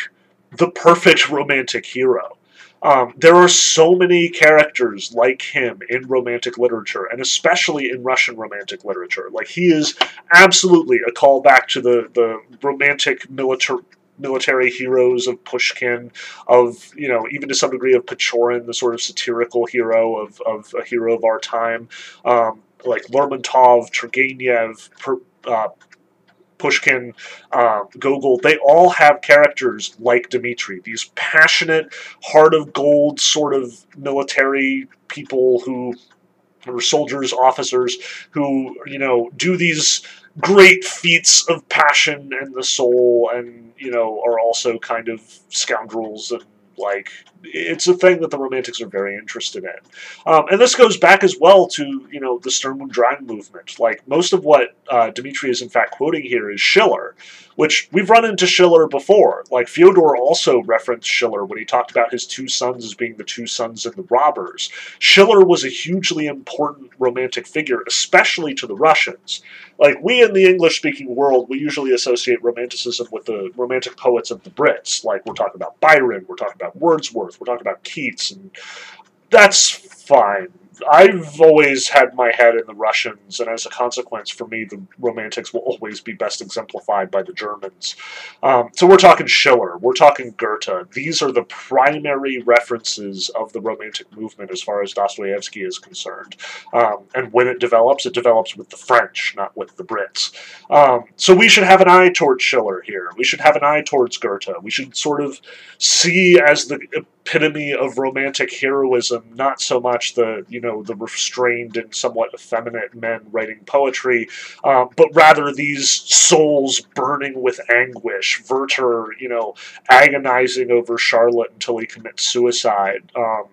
the perfect romantic hero. Um, there are so many characters like him in romantic literature, and especially in Russian romantic literature. Like he is absolutely a callback to the the romantic military military heroes of Pushkin, of you know even to some degree of Pechorin, the sort of satirical hero of, of a hero of our time, um, like Lermontov, Turgenev, per, uh, Pushkin, uh, Gogol, they all have characters like Dmitri, these passionate, heart of gold sort of military people who or soldiers, officers who, you know, do these great feats of passion and the soul and, you know, are also kind of scoundrels and like it's a thing that the Romantics are very interested in, um, and this goes back as well to you know the Sturm und Drang movement. Like most of what uh, Dmitri is in fact quoting here is Schiller, which we've run into Schiller before. Like Fyodor also referenced Schiller when he talked about his two sons as being the two sons of the robbers. Schiller was a hugely important romantic figure, especially to the Russians. Like we in the English-speaking world, we usually associate romanticism with the romantic poets of the Brits. Like we're talking about Byron, we're talking about Wordsworth, we're talking about Keats, and that's fine. I've always had my head in the Russians, and as a consequence, for me, the Romantics will always be best exemplified by the Germans. Um, so we're talking Schiller, we're talking Goethe. These are the primary references of the Romantic movement as far as Dostoevsky is concerned. Um, and when it develops, it develops with the French, not with the Brits. Um, so we should have an eye towards Schiller here. We should have an eye towards Goethe. We should sort of see as the epitome of romantic heroism, not so much the you know the restrained and somewhat effeminate men writing poetry, um, but rather these souls burning with anguish. Werther, you know, agonizing over Charlotte until he commits suicide. Um,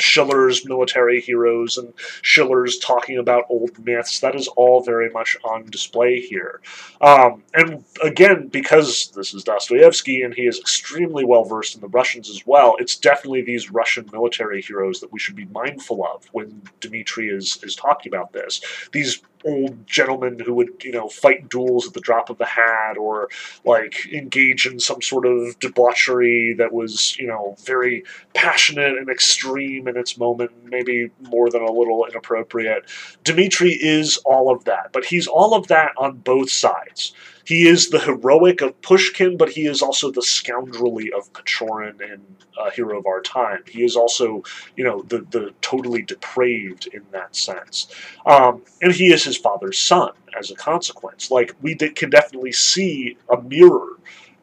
Schiller's military heroes and Schiller's talking about old myths. That is all very much on display here. Um, and again, because this is Dostoevsky and he is extremely well versed in the Russians as well, it's definitely these Russian military heroes that we should be mindful of when Dmitri is, is talking about this. These old gentlemen who would, you know, fight duels at the drop of a hat or like engage in some sort of debauchery that was, you know, very passionate and extreme in its moment, maybe more than a little inappropriate. Dmitri is all of that, but he's all of that on both sides. He is the heroic of Pushkin, but he is also the scoundrelly of Pechorin and uh, Hero of Our Time. He is also, you know, the, the totally depraved in that sense. Um, and he is his father's son as a consequence. Like, we can definitely see a mirror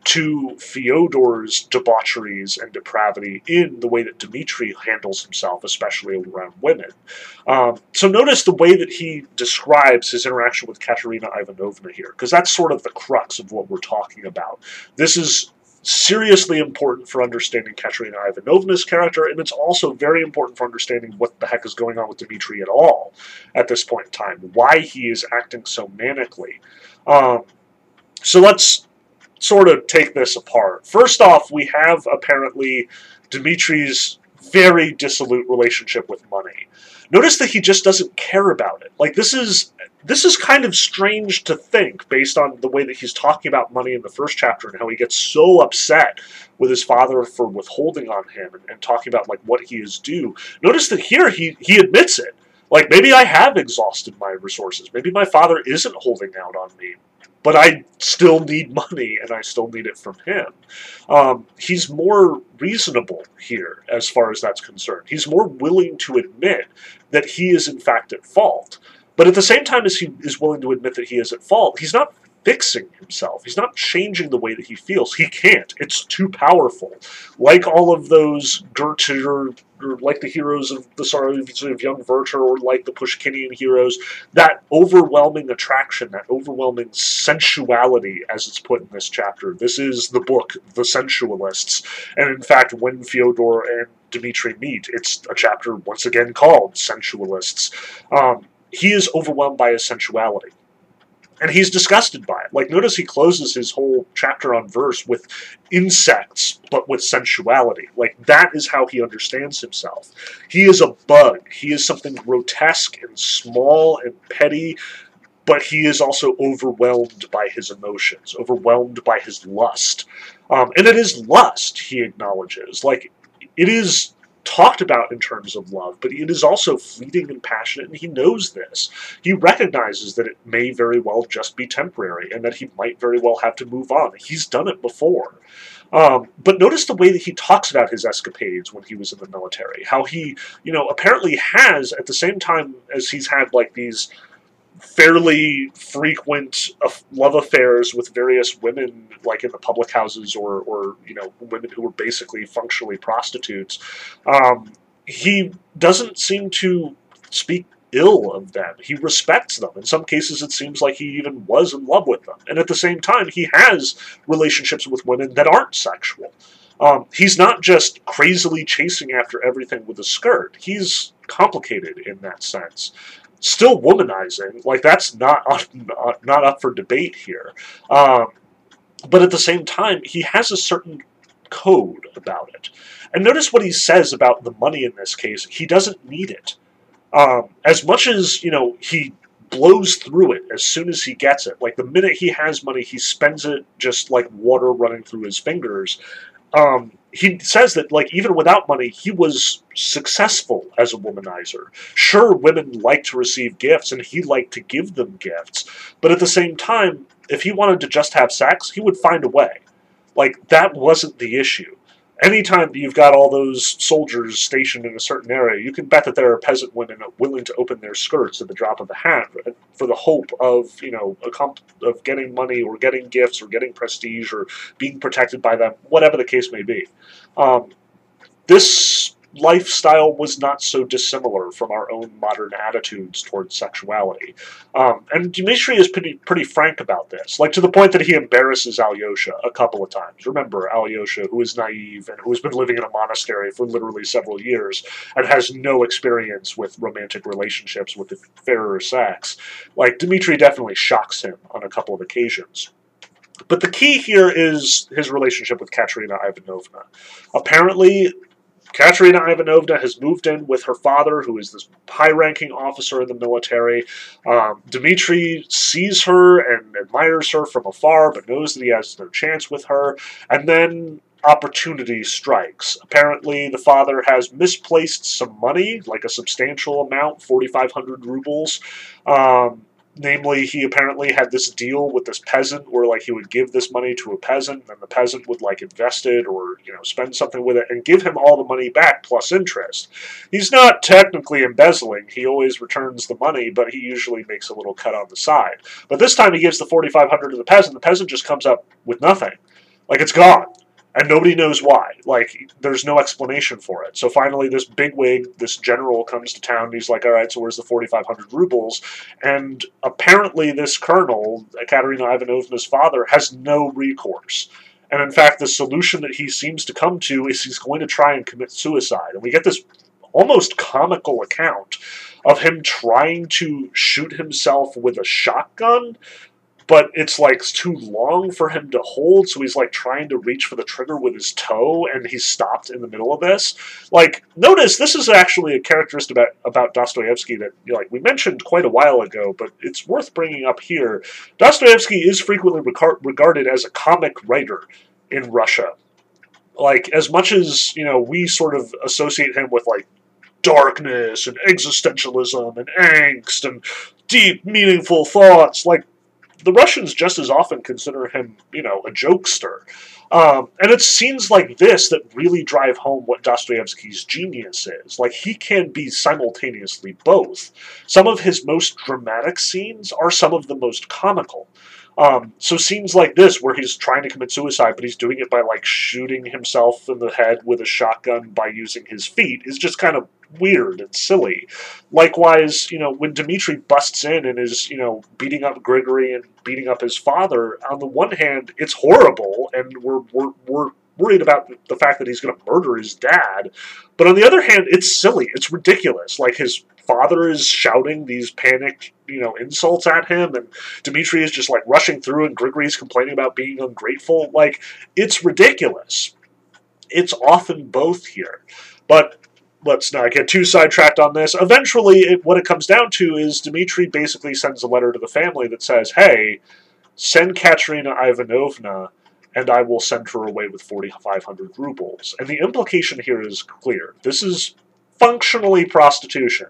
to Fyodor's debaucheries and depravity in the way that Dmitri handles himself, especially around women. Um, so notice the way that he describes his interaction with Katerina Ivanovna here, because that's sort of the crux of what we're talking about. This is seriously important for understanding Katerina Ivanovna's character, and it's also very important for understanding what the heck is going on with Dmitri at all at this point in time, why he is acting so manically. Um, so let's sort of take this apart. First off, we have apparently Dimitri's very dissolute relationship with money. Notice that he just doesn't care about it. Like this is this is kind of strange to think based on the way that he's talking about money in the first chapter and how he gets so upset with his father for withholding on him and, and talking about like what he is due. Notice that here he he admits it. Like maybe I have exhausted my resources. Maybe my father isn't holding out on me but I still need money and I still need it from him. Um, he's more reasonable here as far as that's concerned. He's more willing to admit that he is in fact at fault. But at the same time as he is willing to admit that he is at fault, he's not fixing himself. He's not changing the way that he feels. He can't. It's too powerful. Like all of those Goethe or, or like the heroes of the Sorrows of Young Werther or like the Pushkinian heroes, that overwhelming attraction, that overwhelming sensuality, as it's put in this chapter. This is the book, The Sensualists. And in fact, when Fyodor and Dmitri meet, it's a chapter once again called Sensualists. Um, he is overwhelmed by his sensuality and he's disgusted by it. Like, notice he closes his whole chapter on verse with insects, but with sensuality. Like, that is how he understands himself. He is a bug. He is something grotesque and small and petty, but he is also overwhelmed by his emotions, overwhelmed by his lust. Um, and it is lust, he acknowledges. Like, it is talked about in terms of love, but it is also fleeting and passionate, and he knows this. He recognizes that it may very well just be temporary, and that he might very well have to move on. He's done it before. Um, but notice the way that he talks about his escapades when he was in the military. How he, you know, apparently has, at the same time as he's had like these fairly frequent love affairs with various women, like in the public houses, or, or you know, women who were basically functionally prostitutes. Um, he doesn't seem to speak ill of them. He respects them. In some cases, it seems like he even was in love with them. And at the same time, he has relationships with women that aren't sexual. Um, he's not just crazily chasing after everything with a skirt. He's complicated in that sense still womanizing. Like that's not not up for debate here. Um, but at the same time, he has a certain code about it. And notice what he says about the money in this case. He doesn't need it. Um, as much as you know, he blows through it as soon as he gets it. Like the minute he has money, he spends it just like water running through his fingers. Um, he says that like even without money he was successful as a womanizer. Sure women like to receive gifts and he liked to give them gifts but at the same time if he wanted to just have sex he would find a way. Like that wasn't the issue anytime you've got all those soldiers stationed in a certain area, you can bet that there are peasant women willing to open their skirts at the drop of a hat for the hope of, you know, of getting money or getting gifts or getting prestige or being protected by them, whatever the case may be. Um, this lifestyle was not so dissimilar from our own modern attitudes towards sexuality. Um, and Dmitri is pretty pretty frank about this, like to the point that he embarrasses Alyosha a couple of times. Remember Alyosha, who is naive and who has been living in a monastery for literally several years and has no experience with romantic relationships with the fairer sex. Like Dmitri definitely shocks him on a couple of occasions. But the key here is his relationship with Katerina Ivanovna. Apparently, Katerina Ivanovna has moved in with her father, who is this high ranking officer in the military. Um, Dmitri sees her and admires her from afar, but knows that he has no chance with her. And then opportunity strikes. Apparently, the father has misplaced some money, like a substantial amount, 4,500 rubles. Um, namely he apparently had this deal with this peasant where like he would give this money to a peasant and the peasant would like invest it or you know spend something with it and give him all the money back plus interest. He's not technically embezzling. He always returns the money but he usually makes a little cut on the side. But this time he gives the 4500 to the peasant. The peasant just comes up with nothing. Like it's gone and nobody knows why. Like, there's no explanation for it. So finally, this bigwig, this general, comes to town. And he's like, "All right, so where's the 4,500 rubles?" And apparently, this colonel, Katerina Ivanovna's father, has no recourse. And in fact, the solution that he seems to come to is he's going to try and commit suicide. And we get this almost comical account of him trying to shoot himself with a shotgun but it's like too long for him to hold, so he's like trying to reach for the trigger with his toe, and he's stopped in the middle of this. Like, notice this is actually a characteristic about, about Dostoevsky that you know, like we mentioned quite a while ago, but it's worth bringing up here. Dostoevsky is frequently regarded as a comic writer in Russia. Like, as much as you know, we sort of associate him with like darkness and existentialism and angst and deep, meaningful thoughts. Like the Russians just as often consider him, you know, a jokester. Um, and it's scenes like this that really drive home what Dostoevsky's genius is. Like, he can be simultaneously both. Some of his most dramatic scenes are some of the most comical. Um, so scenes like this, where he's trying to commit suicide, but he's doing it by like shooting himself in the head with a shotgun by using his feet, is just kind of weird and silly. Likewise, you know, when Dmitri busts in and is, you know, beating up Grigory and beating up his father, on the one hand, it's horrible, and we're we're we're worried about the fact that he's going to murder his dad. But on the other hand, it's silly. It's ridiculous. Like his father is shouting these panicked, you know, insults at him, and Dmitri is just like rushing through, and Grigory's complaining about being ungrateful. Like it's ridiculous. It's often both here, but let's not get too sidetracked on this. Eventually, it, what it comes down to is Dmitri basically sends a letter to the family that says, "Hey, send Katerina Ivanovna." And I will send her away with 4,500 rubles. And the implication here is clear. This is functionally prostitution.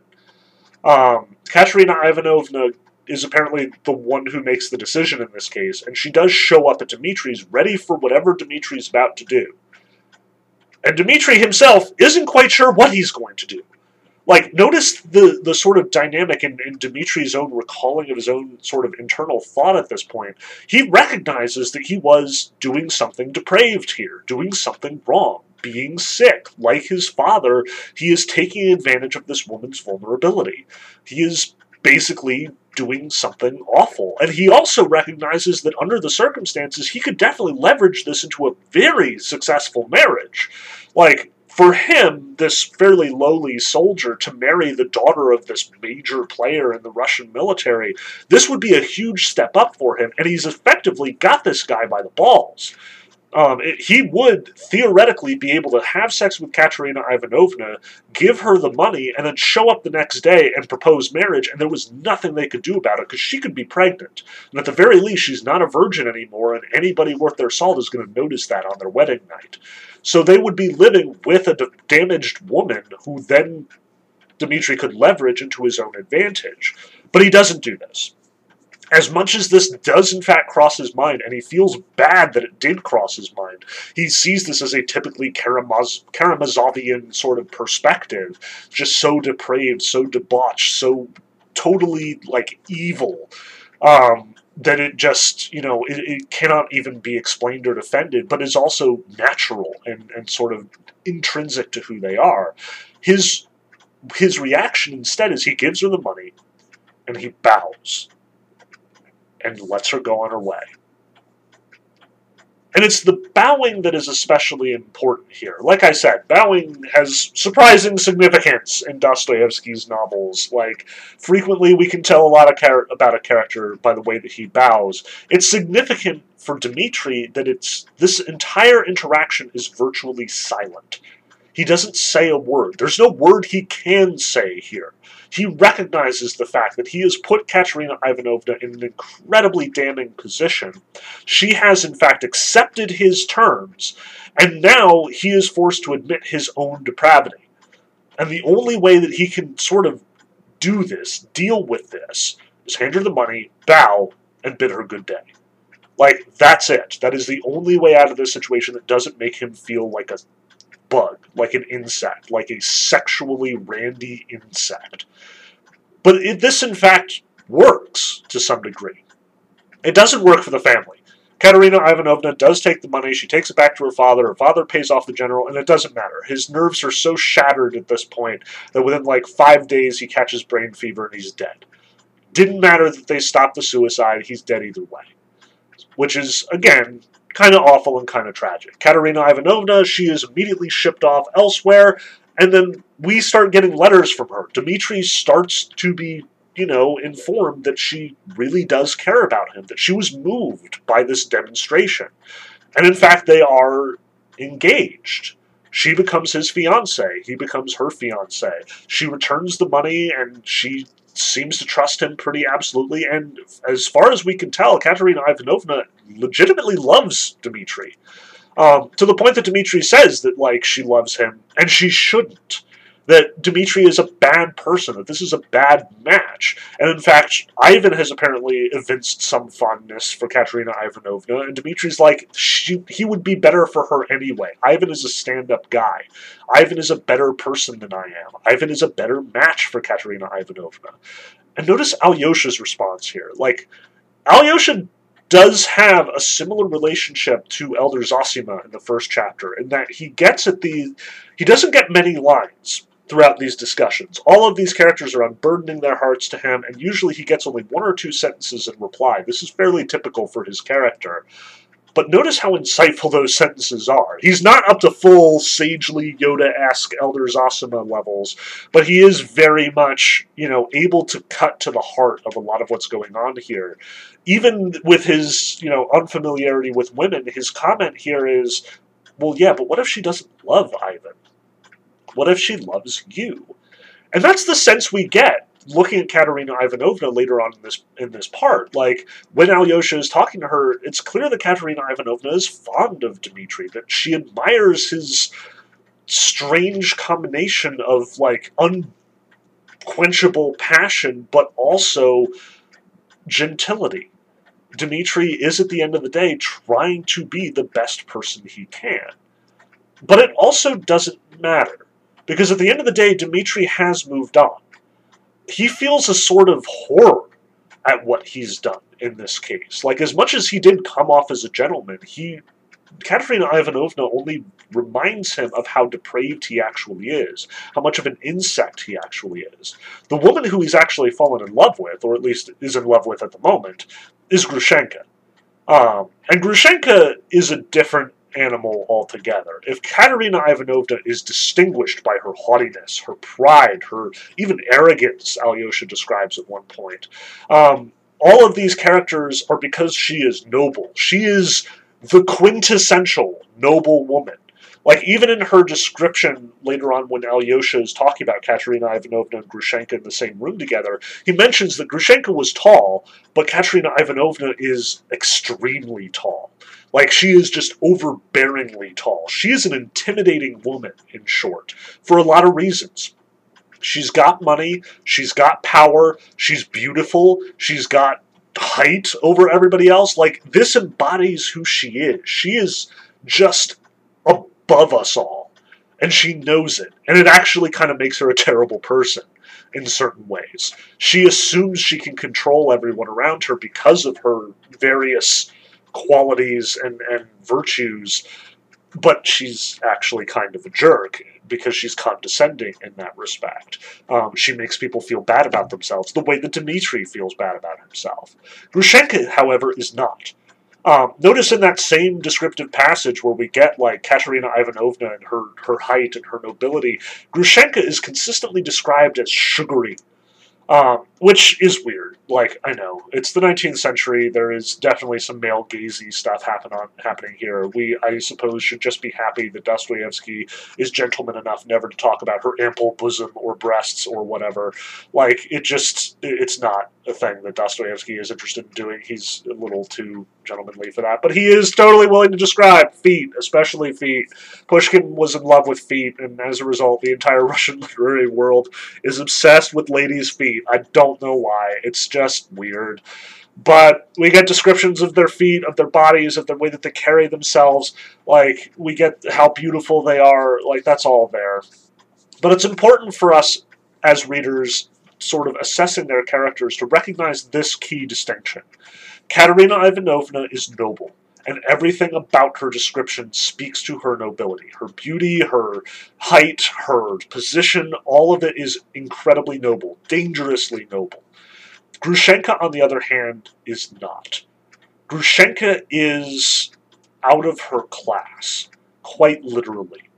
Um, Katerina Ivanovna is apparently the one who makes the decision in this case, and she does show up at Dimitri's ready for whatever Dimitri's about to do. And Dmitri himself isn't quite sure what he's going to do. Like, notice the, the sort of dynamic in, in Dimitri's own recalling of his own sort of internal thought at this point. He recognizes that he was doing something depraved here, doing something wrong, being sick. Like his father, he is taking advantage of this woman's vulnerability. He is basically doing something awful. And he also recognizes that under the circumstances, he could definitely leverage this into a very successful marriage. Like, for him, this fairly lowly soldier, to marry the daughter of this major player in the Russian military, this would be a huge step up for him, and he's effectively got this guy by the balls um, it, he would theoretically be able to have sex with Katerina Ivanovna, give her the money, and then show up the next day and propose marriage, and there was nothing they could do about it because she could be pregnant. And at the very least, she's not a virgin anymore, and anybody worth their salt is going to notice that on their wedding night. So they would be living with a damaged woman who then Dmitri could leverage into his own advantage. But he doesn't do this as much as this does in fact cross his mind, and he feels bad that it did cross his mind, he sees this as a typically Karamaz- Karamazovian sort of perspective, just so depraved, so debauched, so totally like evil. Um, that it just, you know, it, it cannot even be explained or defended, but is also natural and, and sort of intrinsic to who they are. His his reaction instead is he gives her the money and he bows and lets her go on her way. And it's the bowing that is especially important here. Like I said, bowing has surprising significance in Dostoevsky's novels. Like, frequently we can tell a lot char- about a character by the way that he bows. It's significant for Dmitri that it's this entire interaction is virtually silent. He doesn't say a word. There's no word he can say here. He recognizes the fact that he has put Katerina Ivanovna in an incredibly damning position. She has, in fact, accepted his terms, and now he is forced to admit his own depravity. And the only way that he can sort of do this, deal with this, is hand her the money, bow, and bid her good day. Like, that's it. That is the only way out of this situation that doesn't make him feel like a bug, like an insect, like a sexually randy insect. But it, this, in fact, works to some degree. It doesn't work for the family. Katerina Ivanovna does take the money, she takes it back to her father, her father pays off the general, and it doesn't matter. His nerves are so shattered at this point that within like five days he catches brain fever and he's dead. Didn't matter that they stopped the suicide, he's dead either way. Which is, again, kind of awful and kind of tragic. Katerina Ivanovna, she is immediately shipped off elsewhere, and then we start getting letters from her. Dmitri starts to be, you know, informed that she really does care about him, that she was moved by this demonstration. And in fact, they are engaged. She becomes his fiance. He becomes her fiance. She returns the money and she seems to trust him pretty absolutely. And as far as we can tell, Katerina Ivanovna legitimately loves Dmitri. Um, to the point that Dmitri says that like she loves him, and she shouldn't. That Dmitri is a bad person, that this is a bad match. And in fact, Ivan has apparently evinced some fondness for Katerina Ivanovna, and Dmitri's like, she, he would be better for her anyway. Ivan is a stand up guy. Ivan is a better person than I am. Ivan is a better match for Katerina Ivanovna. And notice Alyosha's response here. Like, Alyosha does have a similar relationship to Elder Zosima in the first chapter, in that he gets at the he doesn't get many lines throughout these discussions. All of these characters are unburdening their hearts to him, and usually he gets only one or two sentences in reply. This is fairly typical for his character. But notice how insightful those sentences are. He's not up to full sagely Yoda-esque Elder Zosima levels, but he is very much, you know, able to cut to the heart of a lot of what's going on here. Even with his, you know, unfamiliarity with women, his comment here is, well, yeah, but what if she doesn't love Ivan? What if she loves you? And that's the sense we get looking at Katerina Ivanovna later on in this in this part, like when Alyosha is talking to her, it's clear that Katerina Ivanovna is fond of Dmitri, that she admires his strange combination of like unquenchable passion, but also gentility. Dmitri is at the end of the day trying to be the best person he can. But it also doesn't matter. Because at the end of the day, Dmitri has moved on he feels a sort of horror at what he's done in this case. Like, as much as he did come off as a gentleman, he. Katerina Ivanovna only reminds him of how depraved he actually is, how much of an insect he actually is. The woman who he's actually fallen in love with, or at least is in love with at the moment, is Grushenka. Um, and Grushenka is a different animal altogether. If Katerina Ivanovna is distinguished by her haughtiness, her pride, her even arrogance, Alyosha describes at one point, um, all of these characters are because she is noble. She is the quintessential noble woman. Like, even in her description later on when Alyosha is talking about Katerina Ivanovna and Grushenka in the same room together, he mentions that Grushenka was tall, but Katerina Ivanovna is extremely tall. Like, she is just overbearingly tall. She is an intimidating woman, in short, for a lot of reasons. She's got money, she's got power, she's beautiful, she's got height over everybody else. Like, this embodies who she is. She is just above us all. And she knows it. And it actually kind of makes her a terrible person. in certain ways. She assumes she can control everyone around her because of her various qualities and, and virtues, but she's actually kind of a jerk because she's condescending in that respect. Um, she makes people feel bad about themselves the way that Dmitri feels bad about himself. Grushenka, however, is not. Um, notice in that same descriptive passage where we get like Katerina Ivanovna and her, her height and her nobility, Grushenka is consistently described as sugary, um, which is weird. Like I know it's the 19th century. There is definitely some male gazy stuff happen on, happening here. We, I suppose, should just be happy that Dostoevsky is gentleman enough never to talk about her ample bosom or breasts or whatever. Like it just, it's not a thing that Dostoevsky is interested in doing. He's a little too gentlemanly for that, but he is totally willing to describe feet, especially feet. Pushkin was in love with feet, and as a result, the entire Russian literary world is obsessed with ladies' feet. I don't know why. It's just weird. But we get descriptions of their feet, of their bodies, of the way that they carry themselves. Like, we get how beautiful they are. Like, that's all there. But it's important for us as readers sort of assessing their characters to recognize this key distinction. Katerina Ivanovna is noble, and everything about her description speaks to her nobility. Her beauty, her height, her position, all of it is incredibly noble, dangerously noble. Grushenka, on the other hand, is not. Grushenka is out of her class, quite literally.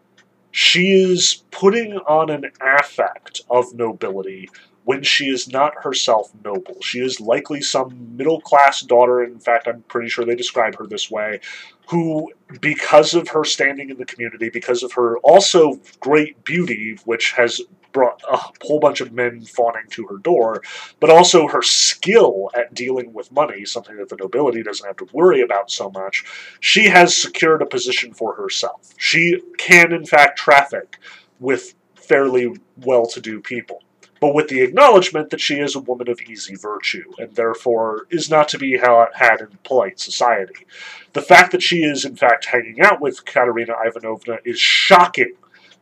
She is putting on an affect of nobility when she is not herself noble. She is likely some middle class daughter, in fact, I'm pretty sure they describe her this way, who, because of her standing in the community, because of her also great beauty, which has brought a whole bunch of men fawning to her door, but also her skill at dealing with money, something that the nobility doesn't have to worry about so much, she has secured a position for herself. She can, in fact, traffic with fairly well to do people but with the acknowledgement that she is a woman of easy virtue, and therefore is not to be had in polite society. The fact that she is, in fact, hanging out with Katerina Ivanovna is shocking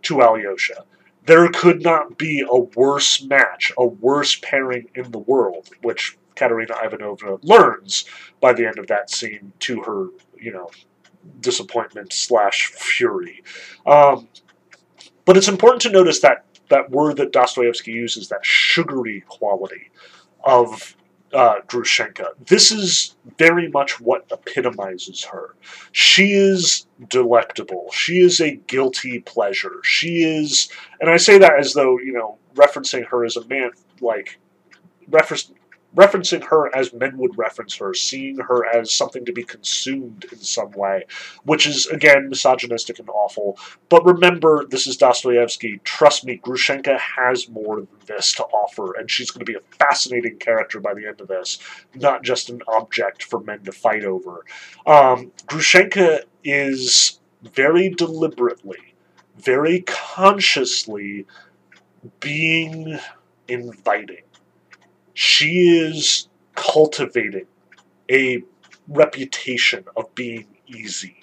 to Alyosha. There could not be a worse match, a worse pairing in the world, which Katerina Ivanovna learns by the end of that scene to her, you know, disappointment slash fury. Um, but it's important to notice that that word that Dostoevsky uses, that sugary quality of uh, Grushenka. This is very much what epitomizes her. She is delectable. She is a guilty pleasure. She is, and I say that as though, you know, referencing her as a man, like, reference, referencing her as men would reference her, seeing her as something to be consumed in some way, which is, again, misogynistic and awful. But remember, this is Dostoevsky. Trust me, Grushenka has more than this to offer, and she's going to be a fascinating character by the end of this, not just an object for men to fight over. Um, Grushenka is very deliberately, very consciously being inviting she is cultivating a reputation of being easy.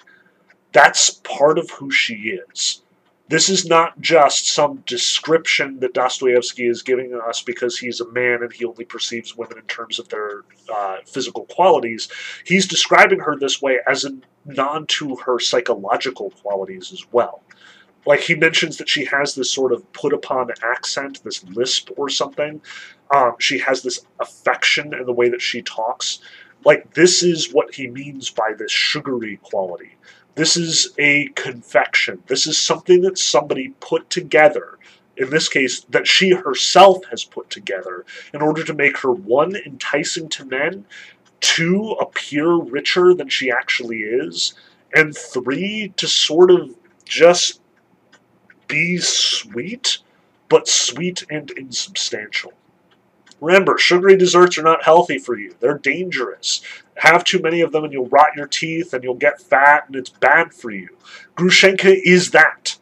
That's part of who she is. This is not just some description that Dostoevsky is giving us because he's a man and he only perceives women in terms of their uh, physical qualities. He's describing her this way as a nod to her psychological qualities as well like he mentions that she has this sort of put upon accent, this lisp or something. Um, she has this affection in the way that she talks. Like this is what he means by this sugary quality. This is a confection. This is something that somebody put together. In this case, that she herself has put together in order to make her one enticing to men, two appear richer than she actually is, and three to sort of just be sweet, but sweet and insubstantial. Remember, sugary desserts are not healthy for you. They're dangerous. Have too many of them and you'll rot your teeth and you'll get fat and it's bad for you. Grushenka is that.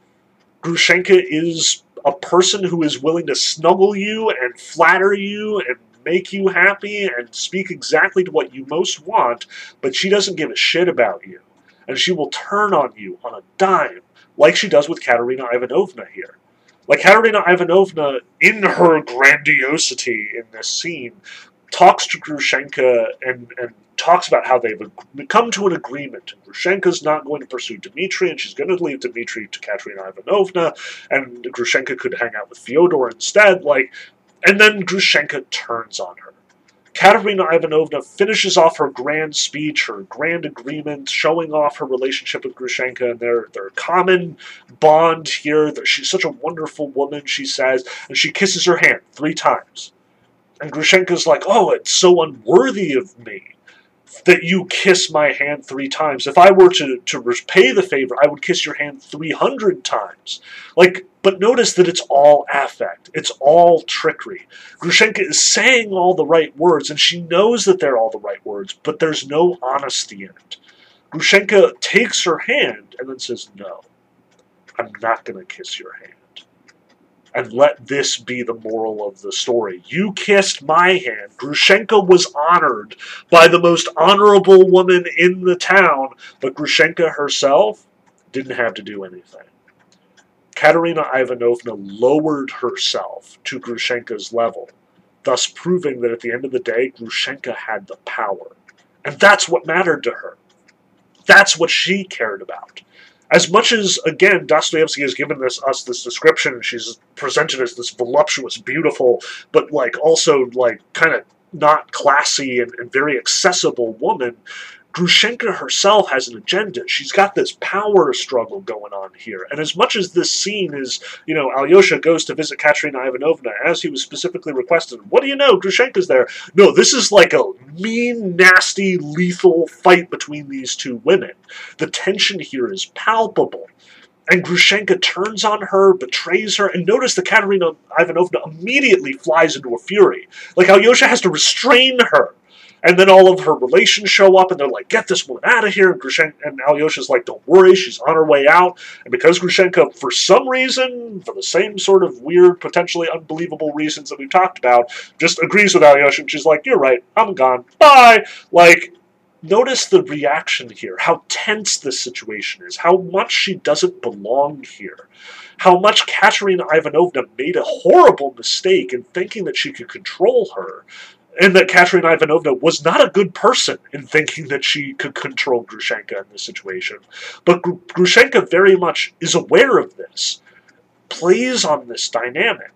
Grushenka is a person who is willing to snuggle you and flatter you and make you happy and speak exactly to what you most want, but she doesn't give a shit about you. And she will turn on you on a dime like she does with Katerina Ivanovna here. Like Katerina Ivanovna, in her grandiosity in this scene, talks to Grushenka and, and talks about how they've come to an agreement. And Grushenka's not going to pursue Dmitri, and she's going to leave Dmitri to Katerina Ivanovna, and Grushenka could hang out with Fyodor instead. Like, and then Grushenka turns on her. Katerina Ivanovna finishes off her grand speech, her grand agreement, showing off her relationship with Grushenka and their, their common bond here. She's such a wonderful woman, she says, and she kisses her hand three times. And Grushenka's like, oh, it's so unworthy of me that you kiss my hand three times. If I were to, to repay the favor, I would kiss your hand 300 times. Like, but notice that it's all affect. It's all trickery. Grushenka is saying all the right words, and she knows that they're all the right words, but there's no honesty in it. Grushenka takes her hand and then says, no, I'm not going to kiss your hand and let this be the moral of the story. You kissed my hand. Grushenka was honored by the most honorable woman in the town, but Grushenka herself didn't have to do anything. Katerina Ivanovna lowered herself to Grushenka's level, thus proving that at the end of the day, Grushenka had the power. And that's what mattered to her. That's what she cared about as much as again Dostoevsky has given this us this description, she's presented as this voluptuous, beautiful, but like also like kind of not classy and, and very accessible woman. Grushenka herself has an agenda. She's got this power struggle going on here. And as much as this scene is, you know, Alyosha goes to visit Katerina Ivanovna as he was specifically requested, what do you know? Grushenka's there. No, this is like a mean, nasty, lethal fight between these two women. The tension here is palpable. And Grushenka turns on her, betrays her, and notice that Katerina Ivanovna immediately flies into a fury. Like Alyosha has to restrain her and then all of her relations show up and they're like, get this woman out of here. And, Grushenka, and Alyosha's like, don't worry, she's on her way out. And because Grushenka, for some reason, for the same sort of weird, potentially unbelievable reasons that we've talked about, just agrees with Alyosha and she's like, you're right, I'm gone. Bye. Like, notice the reaction here, how tense this situation is, how much she doesn't belong here how much Katerina Ivanovna made a horrible mistake in thinking that she could control her, and that Katerina Ivanovna was not a good person in thinking that she could control Grushenka in this situation. But Gr- Grushenka very much is aware of this, plays on this dynamic.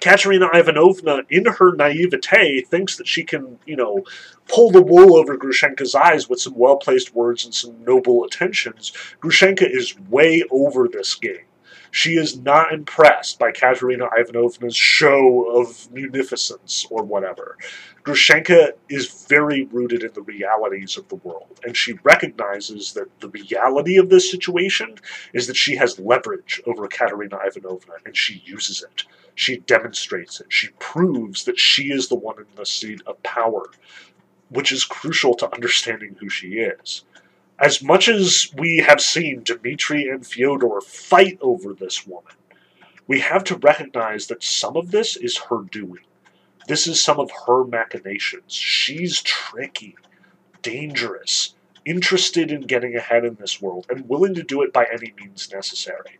Katerina Ivanovna, in her naivete, thinks that she can, you know, pull the wool over Grushenka's eyes with some well placed words and some noble attentions. Grushenka is way over this game. She is not impressed by Katerina Ivanovna's show of munificence or whatever. Grushenka is very rooted in the realities of the world, and she recognizes that the reality of this situation is that she has leverage over Katerina Ivanovna, and she uses it. She demonstrates it. She proves that she is the one in the seat of power, which is crucial to understanding who she is as much as we have seen Dmitri and Fyodor fight over this woman, we have to recognize that some of this is her doing. This is some of her machinations. She's tricky, dangerous, interested in getting ahead in this world, and willing to do it by any means necessary.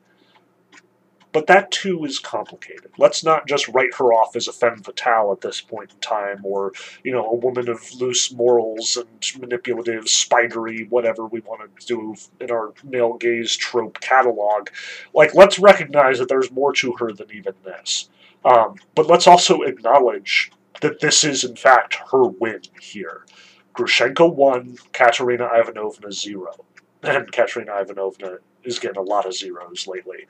But that too is complicated. Let's not just write her off as a femme fatale at this point in time, or, you know, a woman of loose morals and manipulative, spidery, whatever we want to do in our male gaze trope catalog. Like, let's recognize that there's more to her than even this. Um, but let's also acknowledge that this is, in fact, her win here. Grushenka won, Katerina Ivanovna zero. And Katerina Ivanovna is getting a lot of zeros lately.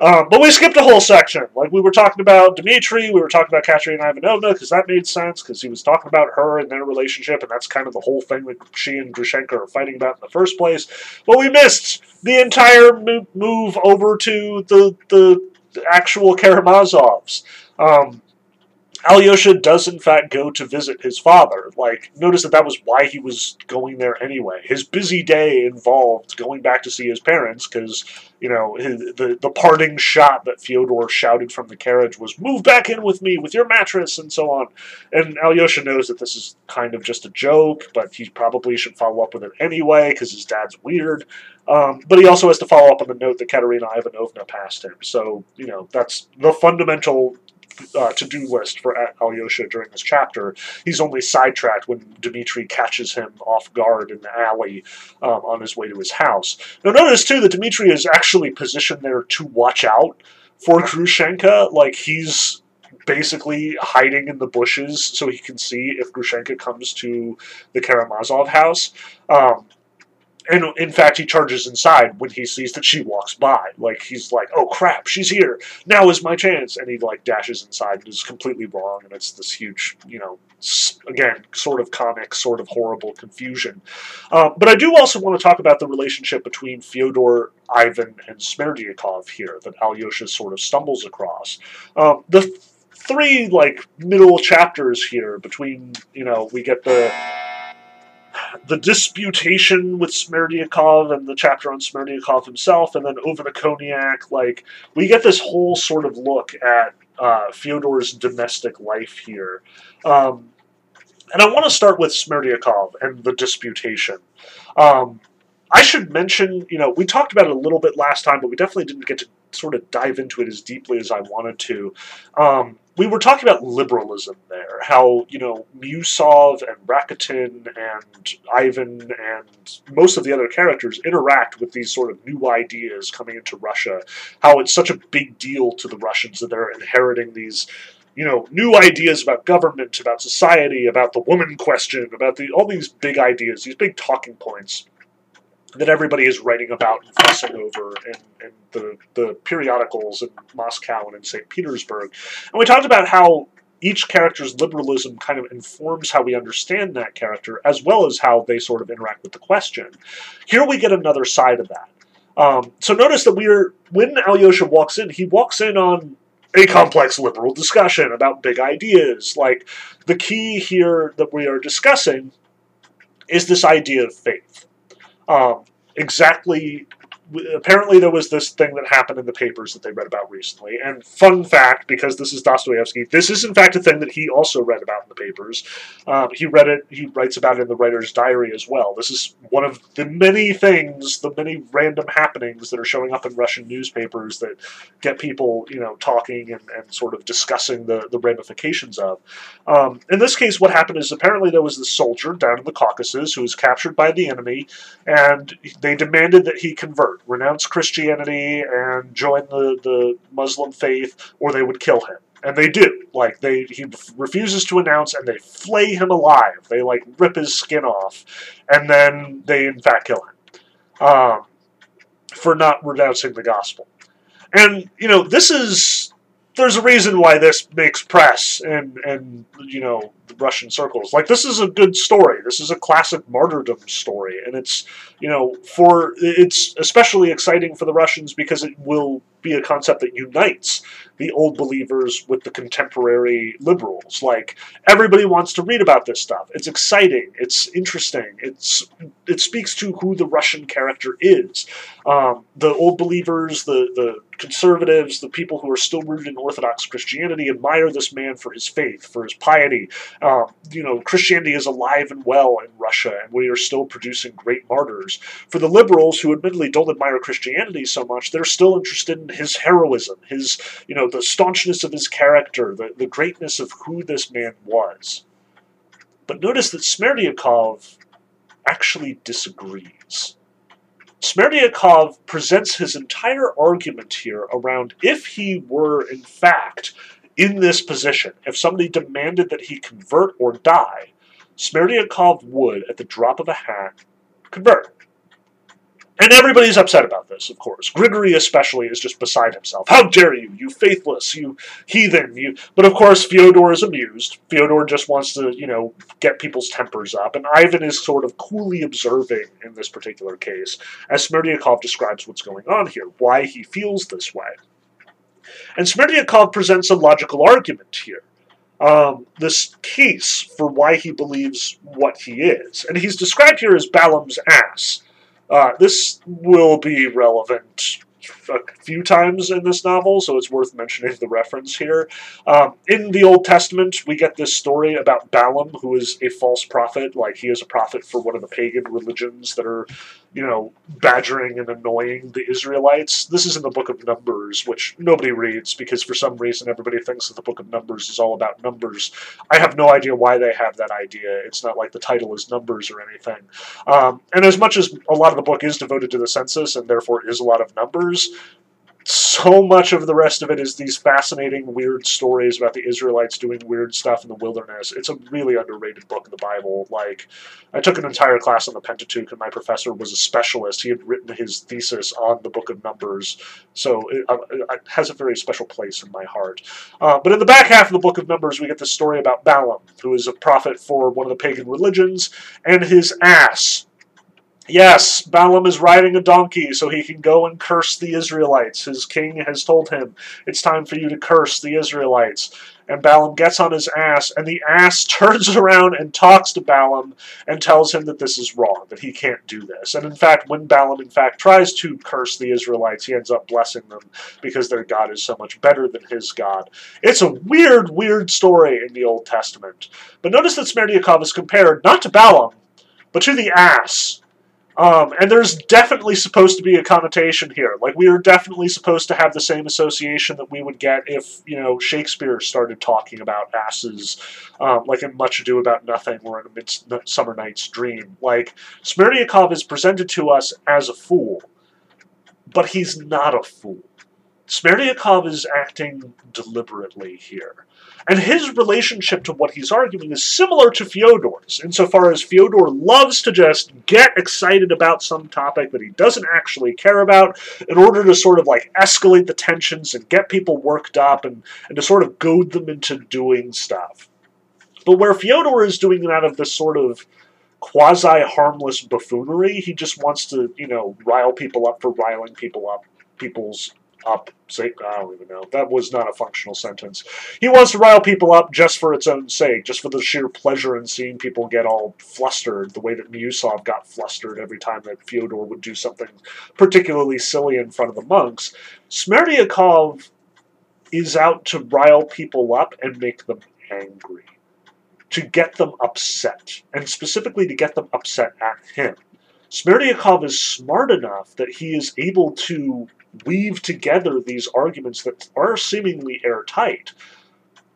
Um, but we skipped a whole section. Like we were talking about Dmitri, we were talking about Katerina Ivanovna because that made sense because he was talking about her and their relationship, and that's kind of the whole thing that she and Grushenka are fighting about in the first place. But we missed the entire move over to the the actual Karamazovs. Um, Alyosha does in fact go to visit his father. Like, notice that that was why he was going there anyway. His busy day involved going back to see his parents because, you know, his, the the parting shot that Fyodor shouted from the carriage was "Move back in with me with your mattress" and so on. And Alyosha knows that this is kind of just a joke, but he probably should follow up with it anyway because his dad's weird. Um, but he also has to follow up on the note that Katerina Ivanovna passed him. So, you know, that's the fundamental uh, to-do list for Alyosha during this chapter. He's only sidetracked when Dmitri catches him off guard in the alley um, on his way to his house. Now notice too that Dmitri is actually positioned there to watch out for Grushenka. Like he's basically hiding in the bushes so he can see if Grushenka comes to the Karamazov house. Um, and in fact, he charges inside when he sees that she walks by. Like he's like, "Oh crap, she's here! Now is my chance!" And he like dashes inside and is completely wrong, and it's this huge, you know, again, sort of comic, sort of horrible confusion. Um, but I do also want to talk about the relationship between Fyodor, Ivan, and Smerdyakov here that Alyosha sort of stumbles across. Um, the three like middle chapters here between, you know, we get the the disputation with Smerdyakov and the chapter on Smerdyakov himself, and then over the cognac, like we get this whole sort of look at uh, Fyodor's domestic life here. Um, and I want to start with Smerdyakov and the disputation. Um, I should mention, you know, we talked about it a little bit last time, but we definitely didn't get to sort of dive into it as deeply as I wanted to. Um, we were talking about liberalism there, how, you know, Miusov and Rakitin and Ivan and most of the other characters interact with these sort of new ideas coming into Russia, how it's such a big deal to the Russians that they're inheriting these you know, new ideas about government, about society, about the woman question, about the all these big ideas, these big talking points that everybody is writing about and fussing over in, in the, the periodicals in Moscow and in St. Petersburg. And we talked about how each character's liberalism kind of informs how we understand that character, as well as how they sort of interact with the question. Here we get another side of that. Um, so notice that we're when Alyosha walks in, he walks in on a complex liberal discussion about big ideas. Like the key here that we are discussing is this idea of faith. Um, exactly apparently there was this thing that happened in the papers that they read about recently. And fun fact, because this is Dostoevsky, this is in fact a thing that he also read about in the papers. Um, he read it. He writes about it in the writer's diary as well. This is one of the many things, the many random happenings that are showing up in Russian newspapers that get people, you know, talking and, and sort of discussing the the ramifications of. Um, in this case, what happened is apparently there was this soldier down in the Caucasus who was captured by the enemy, and they demanded that he convert renounce Christianity and join the, the Muslim faith, or they would kill him. And they do. Like they, he refuses to announce, and they flay him alive. They like rip his skin off, and then they in fact kill him um, for not renouncing the gospel. And you know, this is there's a reason why this makes press and and you know Russian circles. Like this is a good story. This is a classic martyrdom story, and it's you know for it's especially exciting for the Russians because it will be a concept that unites the old believers with the contemporary liberals. Like everybody wants to read about this stuff. It's exciting. It's interesting. It's it speaks to who the Russian character is. Um, the old believers, the the conservatives, the people who are still rooted in Orthodox Christianity admire this man for his faith, for his piety. Um, you know, Christianity is alive and well in Russia, and we are still producing great martyrs. For the liberals, who admittedly don't admire Christianity so much, they're still interested in his heroism, his, you know, the staunchness of his character, the, the greatness of who this man was. But notice that Smerdyakov actually disagrees. Smerdyakov presents his entire argument here around if he were, in fact, in this position, if somebody demanded that he convert or die, Smerdyakov would, at the drop of a hat, convert. And everybody's upset about this, of course. Grigory especially is just beside himself. How dare you, you faithless, you heathen, you But of course Fyodor is amused. Fyodor just wants to, you know, get people's tempers up, and Ivan is sort of coolly observing in this particular case, as Smerdyakov describes what's going on here, why he feels this way. And Smerdyakov presents a logical argument here. um, this case for why he believes what he is. And he's described here as Balaam's ass. Uh, this will be relevant a few times in this novel, so it's worth mentioning the reference here. Um, in the Old Testament, we get this story about Balaam, who is a false prophet. Like, he is a prophet for one of the pagan religions that are you know, badgering and annoying the Israelites. This is in the book of Numbers, which nobody reads because for some reason everybody thinks that the book of Numbers is all about numbers. I have no idea why they have that idea. It's not like the title is Numbers or anything. Um, and as much as a lot of the book is devoted to the census and therefore is a lot of numbers, so much of the rest of it is these fascinating, weird stories about the Israelites doing weird stuff in the wilderness. It's a really underrated book in the Bible. Like, I took an entire class on the Pentateuch, and my professor was a specialist. He had written his thesis on the book of Numbers, so it, uh, it has a very special place in my heart. Uh, but in the back half of the book of Numbers, we get the story about Balaam, who is a prophet for one of the pagan religions, and his ass, Yes, Balaam is riding a donkey so he can go and curse the Israelites. His king has told him, it's time for you to curse the Israelites. And Balaam gets on his ass, and the ass turns around and talks to Balaam and tells him that this is wrong, that he can't do this. And in fact, when Balaam in fact tries to curse the Israelites, he ends up blessing them because their God is so much better than his God. It's a weird, weird story in the Old Testament. But notice that Smerdyakov is compared not to Balaam, but to the ass um, and there's definitely supposed to be a connotation here. Like we are definitely supposed to have the same association that we would get if you know Shakespeare started talking about asses, um, like in Much Ado About Nothing or in Midsummer Night's Dream. Like Smerdyakov is presented to us as a fool, but he's not a fool. Smerdyakov is acting deliberately here. And his relationship to what he's arguing is similar to Fyodor's, insofar as Fyodor loves to just get excited about some topic that he doesn't actually care about in order to sort of like escalate the tensions and get people worked up and, and to sort of goad them into doing stuff. But where Fyodor is doing it out of this sort of quasi harmless buffoonery, he just wants to, you know, rile people up for riling people up, people's up. Say, I don't even know. That was not a functional sentence. He wants to rile people up just for its own sake, just for the sheer pleasure in seeing people get all flustered, the way that Miusov got flustered every time that Fyodor would do something particularly silly in front of the monks. Smerdyakov is out to rile people up and make them angry, to get them upset, and specifically to get them upset at him. Smerdyakov is smart enough that he is able to weave together these arguments that are seemingly airtight,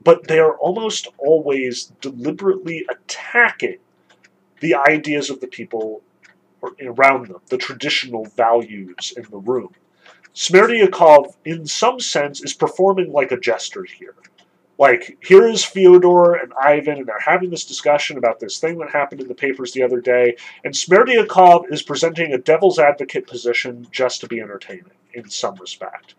but they are almost always deliberately attacking the ideas of the people around them, the traditional values in the room. Smerdyakov, in some sense, is performing like a jester here. Like, here is Fyodor and Ivan, and they're having this discussion about this thing that happened in the papers the other day, and Smerdyakov is presenting a devil's advocate position just to be entertaining in some respect.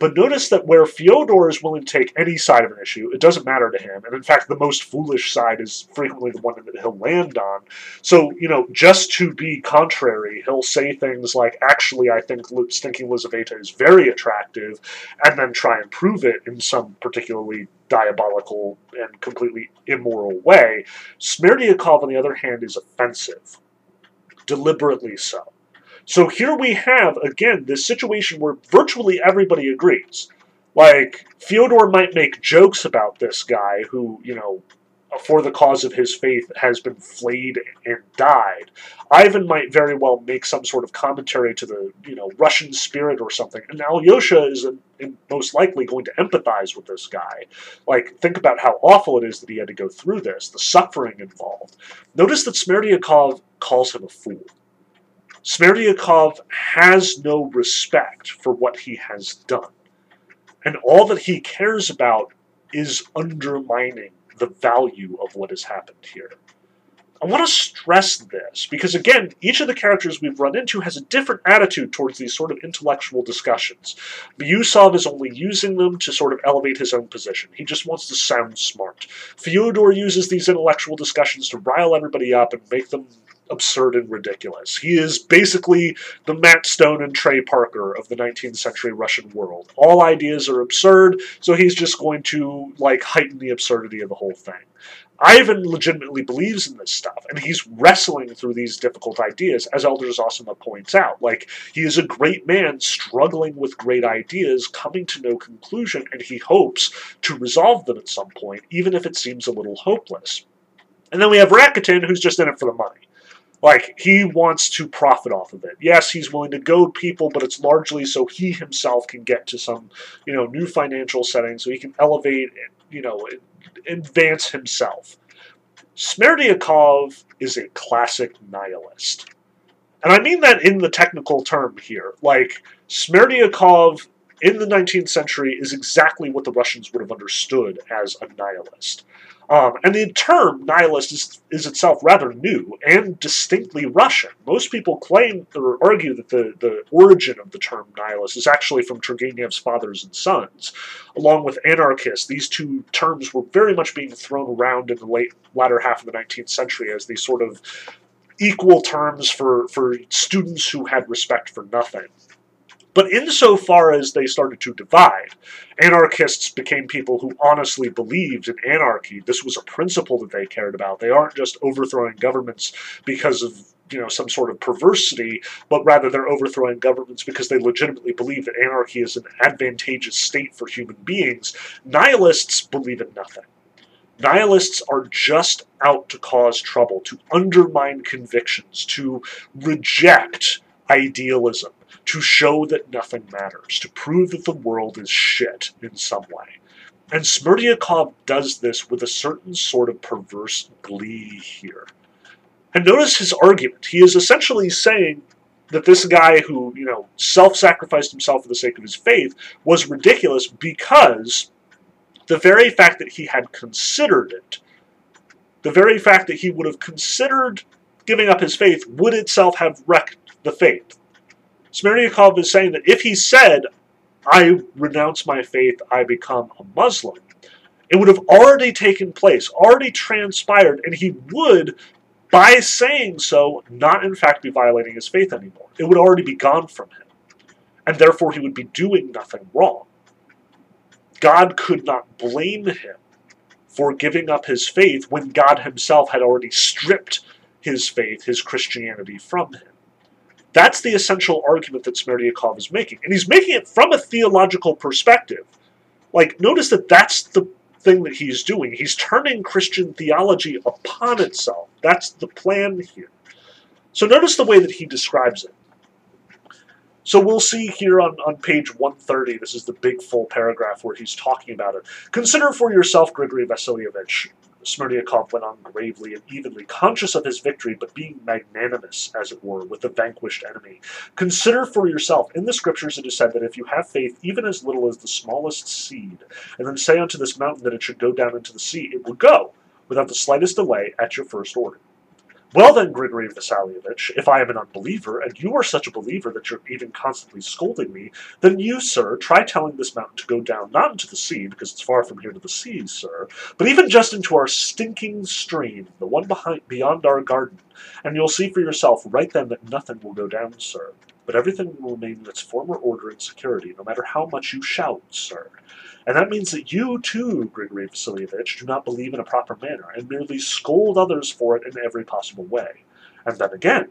But notice that where Fyodor is willing to take any side of an issue, it doesn't matter to him. And in fact, the most foolish side is frequently the one that he'll land on. So, you know, just to be contrary, he'll say things like, actually, I think Stinking Lizaveta is very attractive, and then try and prove it in some particularly diabolical and completely immoral way. Smerdyakov, on the other hand, is offensive. Deliberately so. So here we have, again, this situation where virtually everybody agrees. Like, Fyodor might make jokes about this guy who, you know, for the cause of his faith has been flayed and died. Ivan might very well make some sort of commentary to the, you know, Russian spirit or something. And Alyosha is a, most likely going to empathize with this guy. Like, think about how awful it is that he had to go through this, the suffering involved. Notice that Smerdyakov calls him a fool. Smerdyakov has no respect for what he has done. And all that he cares about is undermining the value of what has happened here. I want to stress this because, again, each of the characters we've run into has a different attitude towards these sort of intellectual discussions. Miusov is only using them to sort of elevate his own position. He just wants to sound smart. Fyodor uses these intellectual discussions to rile everybody up and make them absurd and ridiculous. He is basically the Matt Stone and Trey Parker of the 19th century Russian world. All ideas are absurd, so he's just going to like heighten the absurdity of the whole thing. Ivan legitimately believes in this stuff, and he's wrestling through these difficult ideas, as Elder Zosima points out. Like, he is a great man struggling with great ideas, coming to no conclusion, and he hopes to resolve them at some point, even if it seems a little hopeless. And then we have Rakitin, who's just in it for the money. Like, he wants to profit off of it. Yes, he's willing to goad people, but it's largely so he himself can get to some, you know, new financial setting, so he can elevate, you know, advance himself. Smerdyakov is a classic nihilist. And I mean that in the technical term here. Like, Smerdyakov in the 19th century is exactly what the Russians would have understood as a nihilist. Um, and the term nihilist is, is itself rather new and distinctly Russian. Most people claim or argue that the, the origin of the term nihilist is actually from Turgenev's Fathers and Sons. Along with anarchist, these two terms were very much being thrown around in the late latter half of the 19th century as these sort of equal terms for, for students who had respect for nothing. But insofar as they started to divide, anarchists became people who honestly believed in anarchy. This was a principle that they cared about. They aren't just overthrowing governments because of you know some sort of perversity, but rather they're overthrowing governments because they legitimately believe that anarchy is an advantageous state for human beings. Nihilists believe in nothing. Nihilists are just out to cause trouble, to undermine convictions, to reject idealism to show that nothing matters, to prove that the world is shit in some way. And Smerdyakov does this with a certain sort of perverse glee here. And notice his argument. He is essentially saying that this guy who, you know, self-sacrificed himself for the sake of his faith was ridiculous because the very fact that he had considered it, the very fact that he would have considered giving up his faith would itself have wrecked the faith. Smerdyakov is saying that if he said, I renounce my faith, I become a Muslim, it would have already taken place, already transpired, and he would, by saying so, not in fact be violating his faith anymore. It would already be gone from him, and therefore he would be doing nothing wrong. God could not blame him for giving up his faith when God himself had already stripped his faith, his Christianity from him. That's the essential argument that Smerdyakov is making. And he's making it from a theological perspective. Like, notice that that's the thing that he's doing. He's turning Christian theology upon itself. That's the plan here. So notice the way that he describes it. So we'll see here on, on page 130, this is the big full paragraph where he's talking about it. Consider for yourself, Grigory Vasilievich, Smerdyakov went on gravely and evenly, conscious of his victory, but being magnanimous, as it were, with the vanquished enemy. Consider for yourself, in the scriptures it is said that if you have faith even as little as the smallest seed, and then say unto this mountain that it should go down into the sea, it will go, without the slightest delay, at your first order. Well then, Grigory Vasilievich, if I am an unbeliever, and you are such a believer that you're even constantly scolding me, then you, sir, try telling this mountain to go down, not into the sea, because it's far from here to the sea, sir, but even just into our stinking stream, the one behind beyond our garden, and you'll see for yourself right then that nothing will go down, sir, but everything will remain in its former order and security, no matter how much you shout, sir. And that means that you, too, Grigory Vasilievich, do not believe in a proper manner, and merely scold others for it in every possible way. And then again,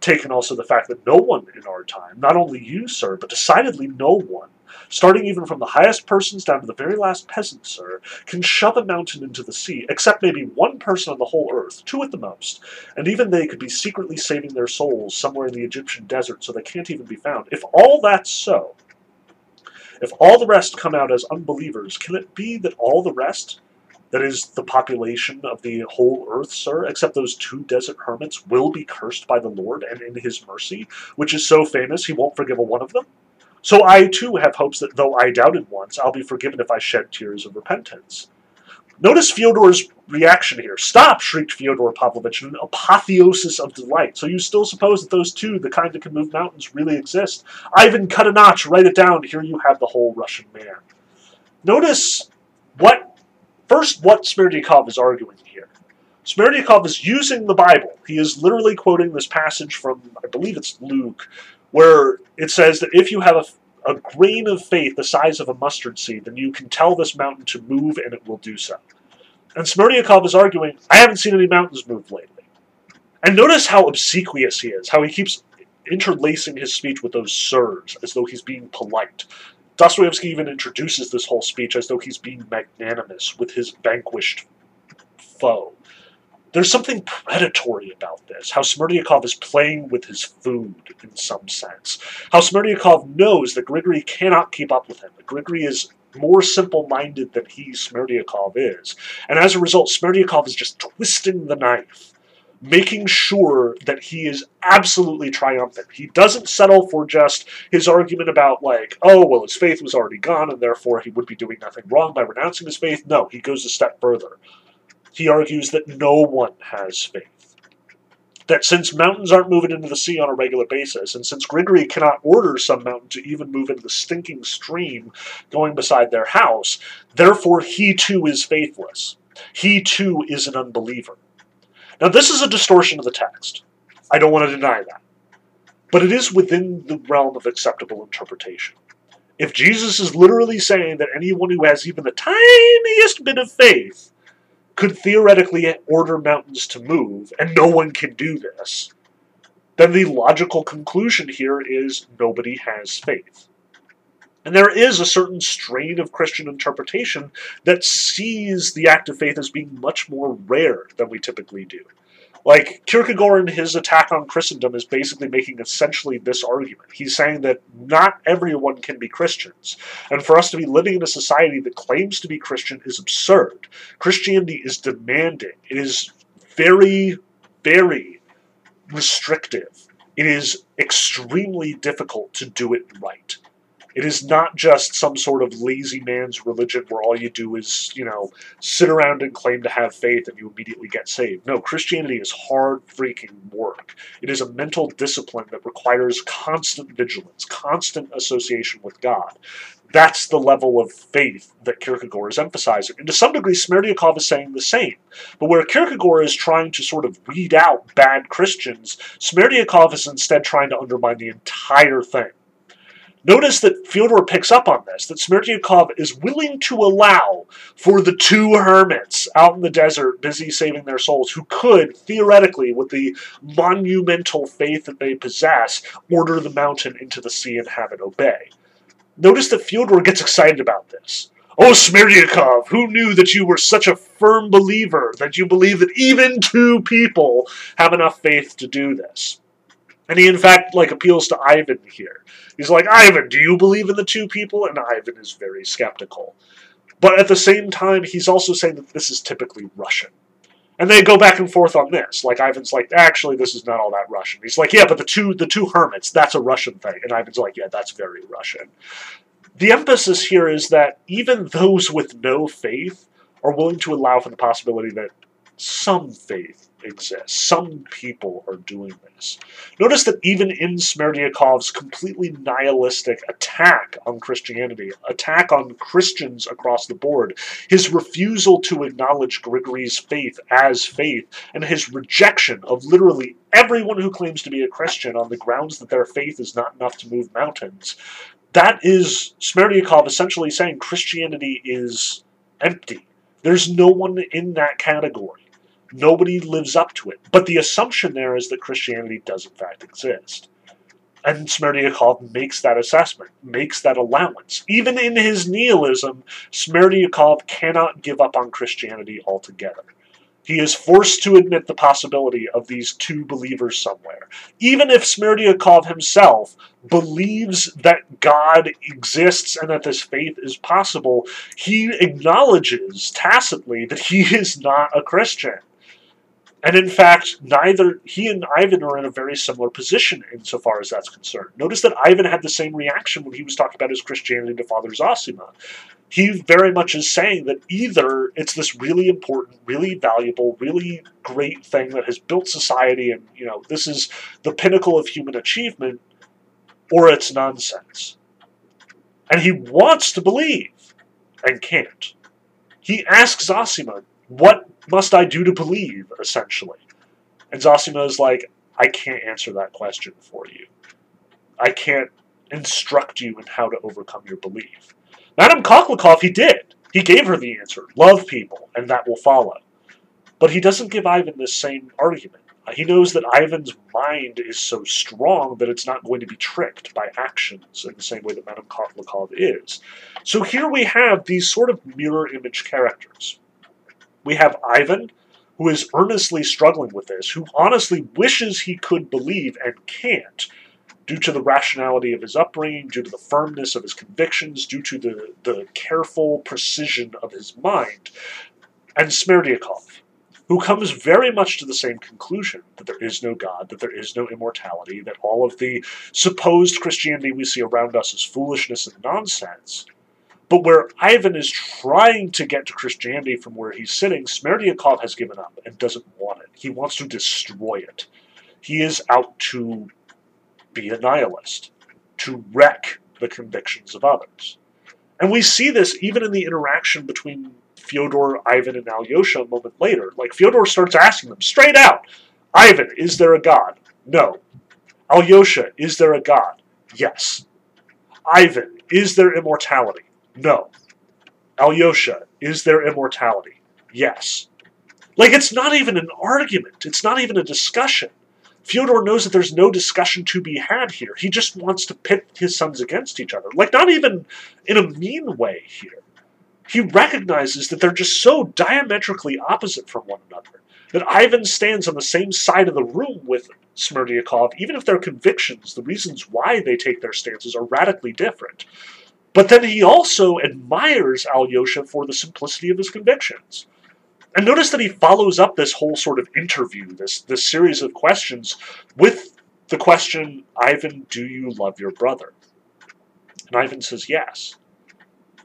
taken also the fact that no one in our time, not only you, sir, but decidedly no one, starting even from the highest persons down to the very last peasant, sir, can shove a mountain into the sea, except maybe one person on the whole earth, two at the most, and even they could be secretly saving their souls somewhere in the Egyptian desert so they can't even be found. If all that's so, if all the rest come out as unbelievers, can it be that all the rest, that is the population of the whole earth, sir, except those two desert hermits, will be cursed by the Lord and in his mercy, which is so famous he won't forgive a one of them? So I too have hopes that though I doubted once, I'll be forgiven if I shed tears of repentance. Notice Fyodor's reaction here. Stop, shrieked Fyodor Pavlovitch in an apotheosis of delight. So you still suppose that those two, the kind that can move mountains, really exist? Ivan, cut a notch, write it down. Here you have the whole Russian man. Notice what, first, what Smerdyakov is arguing here. Smerdyakov is using the Bible. He is literally quoting this passage from, I believe it's Luke, where it says that if you have a, a grain of faith the size of a mustard seed, then you can tell this mountain to move and it will do so. And Smerdyakov is arguing, I haven't seen any mountains move lately. And notice how obsequious he is, how he keeps interlacing his speech with those sirs, as though he's being polite. Dostoevsky even introduces this whole speech as though he's being magnanimous with his vanquished foe. There's something predatory about this, how Smerdyakov is playing with his food in some sense. How Smerdyakov knows that Grigory cannot keep up with him, that Grigory is more simple-minded than he, Smerdyakov, is. And as a result, Smerdyakov is just twisting the knife making sure that he is absolutely triumphant. He doesn't settle for just his argument about, like, oh, well, his faith was already gone, and therefore he would be doing nothing wrong by renouncing his faith. No, he goes a step further. He argues that no one has faith. That since mountains aren't moving into the sea on a regular basis, and since Grigory cannot order some mountain to even move into the stinking stream going beside their house, therefore he too is faithless. He too is an unbeliever. Now, this is a distortion of the text. I don't want to deny that. But it is within the realm of acceptable interpretation. If Jesus is literally saying that anyone who has even the tiniest bit of faith could theoretically order mountains to move, and no one can do this, then the logical conclusion here is nobody has faith. And there is a certain strain of Christian interpretation that sees the act of faith as being much more rare than we typically do. Like, Kierkegaard in his attack on Christendom is basically making essentially this argument. He's saying that not everyone can be Christians. And for us to be living in a society that claims to be Christian is absurd. Christianity is demanding. It is very, very restrictive. It is extremely difficult to do it right. It is not just some sort of lazy man's religion where all you do is, you know, sit around and claim to have faith and you immediately get saved. No, Christianity is hard freaking work. It is a mental discipline that requires constant vigilance, constant association with God. That's the level of faith that Kierkegaard is emphasizing. And to some degree, Smerdyakov is saying the same. But where Kierkegaard is trying to sort of weed out bad Christians, Smerdyakov is instead trying to undermine the entire thing. Notice that Fyodor picks up on this, that Smerdyakov is willing to allow for the two hermits out in the desert busy saving their souls who could, theoretically, with the monumental faith that they possess, order the mountain into the sea and have it obey. Notice that Fyodor gets excited about this. Oh, Smerdyakov, who knew that you were such a firm believer, that you believe that even two people have enough faith to do this? And he, in fact, like appeals to Ivan here. He's like, Ivan, do you believe in the two people? And Ivan is very skeptical. But at the same time, he's also saying that this is typically Russian. And they go back and forth on this. Like Ivan's like, actually, this is not all that Russian. He's like, yeah, but the two the two hermits, that's a Russian thing. And Ivan's like, yeah, that's very Russian. The emphasis here is that even those with no faith are willing to allow for the possibility that some faith exists. Some people are doing this. Notice that even in Smerdyakov's completely nihilistic attack on Christianity, attack on Christians across the board, his refusal to acknowledge Grigory's faith as faith, and his rejection of literally everyone who claims to be a Christian on the grounds that their faith is not enough to move mountains, that is Smerdyakov essentially saying Christianity is empty. There's no one in that category. Nobody lives up to it. But the assumption there is that Christianity does in fact exist. And Smerdyakov makes that assessment, makes that allowance. Even in his nihilism, Smerdyakov cannot give up on Christianity altogether. He is forced to admit the possibility of these two believers somewhere. Even if Smerdyakov himself believes that God exists and that this faith is possible, he acknowledges tacitly that he is not a Christian. And in fact, neither he and Ivan are in a very similar position insofar as that's concerned. Notice that Ivan had the same reaction when he was talking about his Christianity to Father Zosima. He very much is saying that either it's this really important, really valuable, really great thing that has built society and, you know, this is the pinnacle of human achievement, or it's nonsense. And he wants to believe and can't. He asks Zosima, What must I do to believe, essentially? And Zosima is like, I can't answer that question for you. I can't instruct you in how to overcome your belief. Madame Koklikov, he did. He gave her the answer love people, and that will follow. But he doesn't give Ivan this same argument. He knows that Ivan's mind is so strong that it's not going to be tricked by actions in the same way that Madame Koklikov is. So here we have these sort of mirror image characters. We have Ivan, who is earnestly struggling with this, who honestly wishes he could believe and can't, due to the rationality of his upbringing, due to the firmness of his convictions, due to the, the careful precision of his mind, and Smerdyakov, who comes very much to the same conclusion that there is no God, that there is no immortality, that all of the supposed Christianity we see around us is foolishness and nonsense. But where Ivan is trying to get to Christianity from where he's sitting, Smerdyakov has given up and doesn't want it. He wants to destroy it. He is out to be a nihilist, to wreck the convictions of others. And we see this even in the interaction between Fyodor, Ivan, and Alyosha a moment later. Like, Fyodor starts asking them straight out Ivan, is there a God? No. Alyosha, is there a God? Yes. Ivan, is there immortality? No. Alyosha, is there immortality? Yes. Like, it's not even an argument. It's not even a discussion. Fyodor knows that there's no discussion to be had here. He just wants to pit his sons against each other. Like, not even in a mean way here he recognizes that they're just so diametrically opposite from one another that Ivan stands on the same side of the room with Smerdyakov, even if their convictions, the reasons why they take their stances, are radically different. But then he also admires Alyosha for the simplicity of his convictions. And notice that he follows up this whole sort of interview, this, this series of questions, with the question, Ivan, do you love your brother? And Ivan says yes.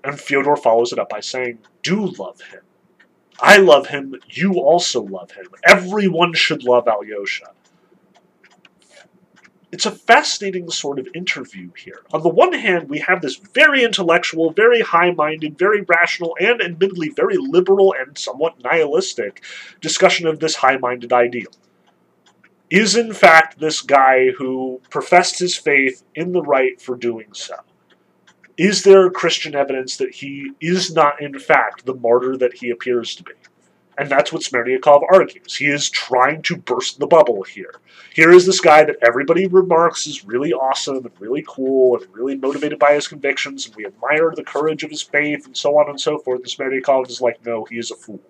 And Fyodor follows it up by saying, Do love him. I love him. You also love him. Everyone should love Alyosha. It's a fascinating sort of interview here. On the one hand, we have this very intellectual, very high minded, very rational, and admittedly very liberal and somewhat nihilistic discussion of this high minded ideal. Is in fact this guy who professed his faith in the right for doing so? is there Christian evidence that he is not, in fact, the martyr that he appears to be? And that's what Smerdyakov argues. He is trying to burst the bubble here. Here is this guy that everybody remarks is really awesome and really cool and really motivated by his convictions, and we admire the courage of his faith and so on and so forth. And Smerdyakov is like, no, he is a fool.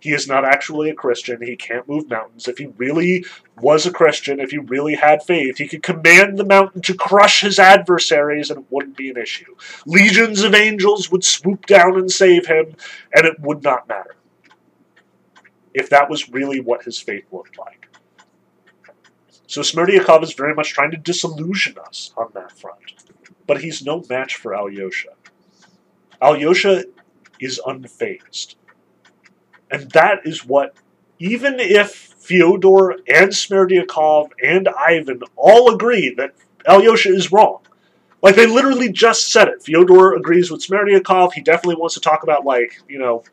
He is not actually a Christian. He can't move mountains. If he really was a Christian, if he really had faith, he could command the mountain to crush his adversaries and it wouldn't be an issue. Legions of angels would swoop down and save him, and it would not matter. If that was really what his faith looked like. So Smerdyakov is very much trying to disillusion us on that front. But he's no match for Alyosha. Alyosha is unfazed. And that is what, even if Fyodor and Smerdyakov and Ivan all agree that Alyosha is wrong, like they literally just said it. Fyodor agrees with Smerdyakov. He definitely wants to talk about like you know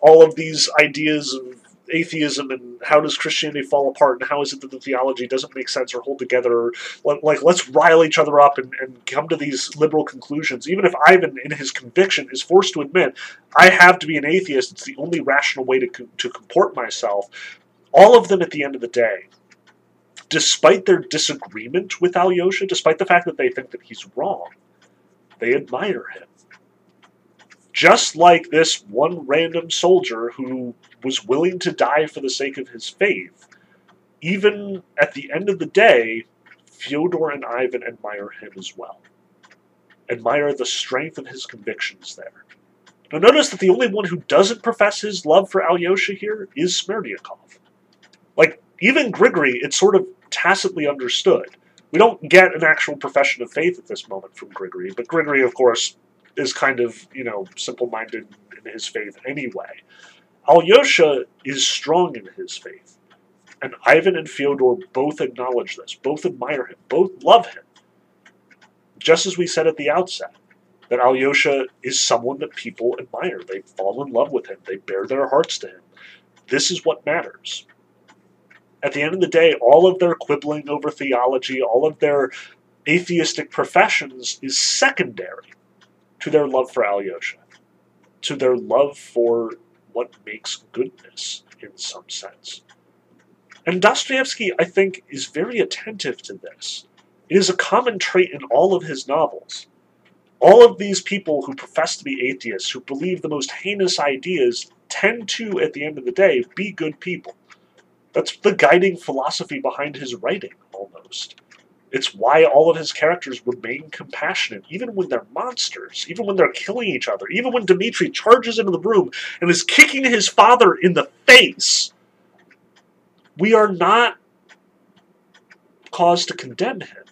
all of these ideas of atheism and how does Christianity fall apart and how is it that the theology doesn't make sense or hold together? Or, like, let's rile each other up and, and come to these liberal conclusions. Even if Ivan, in his conviction, is forced to admit, I have to be an atheist, it's the only rational way to, to comport myself. All of them at the end of the day, despite their disagreement with Alyosha, despite the fact that they think that he's wrong, they admire him just like this one random soldier who was willing to die for the sake of his faith, even at the end of the day, Fyodor and Ivan admire him as well. Admire the strength of his convictions there. Now notice that the only one who doesn't profess his love for Alyosha here is Smerdyakov. Like, even Grigory, it's sort of tacitly understood. We don't get an actual profession of faith at this moment from Grigory, but Grigory, of course, is kind of, you know, simple minded in his faith anyway. Alyosha is strong in his faith. And Ivan and Fyodor both acknowledge this, both admire him, both love him. Just as we said at the outset. that Alyosha is someone that people admire. They fall in love with him, they bare their hearts to him. This is what matters. At the end of the day, all of their quibbling over theology, all of their atheistic professions is secondary to their love for Alyosha, to their love for what makes goodness in some sense. And Dostoevsky, I think, is very attentive to this. It is a common trait in all of his novels. All of these people who profess to be atheists, who believe the most heinous ideas, tend to, at the end of the day, be good people. That's the guiding philosophy behind his writing, almost. It's why all of his characters remain compassionate, even when they're monsters, even when they're killing each other, even when Dmitri charges into the room and is kicking his father in the face. We are not caused to condemn him.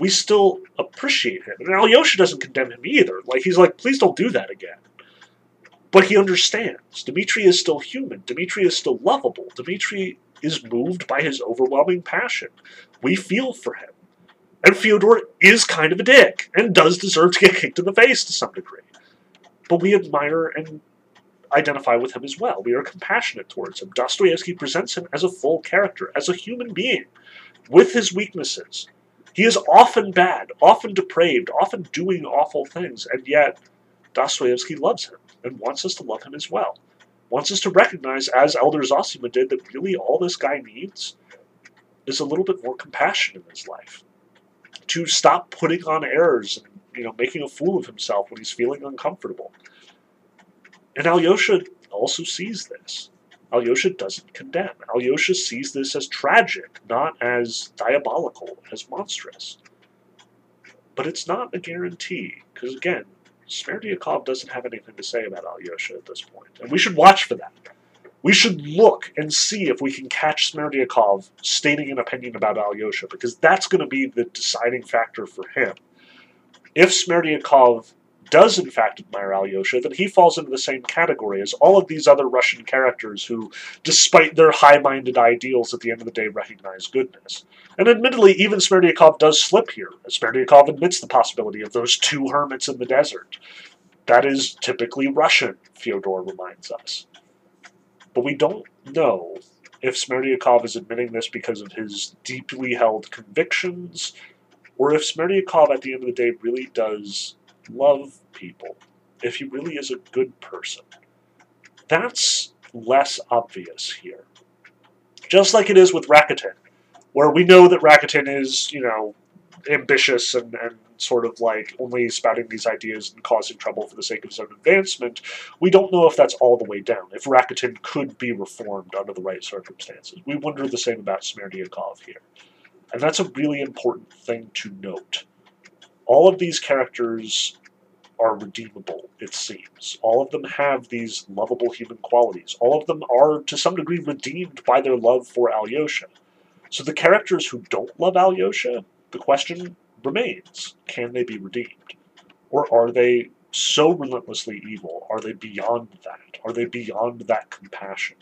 We still appreciate him. And Alyosha doesn't condemn him either. Like, he's like, please don't do that again. But he understands. Dmitri is still human. Dmitri is still lovable. Dmitri is moved by his overwhelming passion. We feel for him. And Fyodor is kind of a dick and does deserve to get kicked in the face to some degree. But we admire and identify with him as well. We are compassionate towards him. Dostoevsky presents him as a full character, as a human being, with his weaknesses. He is often bad, often depraved, often doing awful things, and yet Dostoevsky loves him and wants us to love him as well. Wants us to recognize, as Elder Zosima did, that really all this guy needs is a little bit more compassion in his life. To stop putting on airs and you know making a fool of himself when he's feeling uncomfortable. And Alyosha also sees this. Alyosha doesn't condemn. Alyosha sees this as tragic, not as diabolical, as monstrous. But it's not a guarantee, because again, Smerdyakov doesn't have anything to say about Alyosha at this point, and we should watch for that. We should look and see if we can catch Smerdyakov stating an opinion about Alyosha, because that's going to be the deciding factor for him. If Smerdyakov does in fact admire Alyosha, then he falls into the same category as all of these other Russian characters who, despite their high-minded ideals, at the end of the day recognize goodness. And admittedly, even Smerdyakov does slip here. Smerdyakov admits the possibility of those two hermits in the desert. That is typically Russian, Fyodor reminds us. But we don't know if Smerdyakov is admitting this because of his deeply held convictions, or if Smerdyakov at the end of the day really does love people, if he really is a good person. That's less obvious here. Just like it is with Rakitin, where we know that Rakitin is, you know, ambitious and, and sort of like only spouting these ideas and causing trouble for the sake of his own advancement, we don't know if that's all the way down, if Rakitin could be reformed under the right circumstances. We wonder the same about Smerdyakov here. And that's a really important thing to note. All of these characters are redeemable, it seems. All of them have these lovable human qualities. All of them are, to some degree, redeemed by their love for Alyosha. So the characters who don't love Alyosha, the question remains, can they be redeemed? Or are they so relentlessly evil? Are they beyond that? Are they beyond that compassion?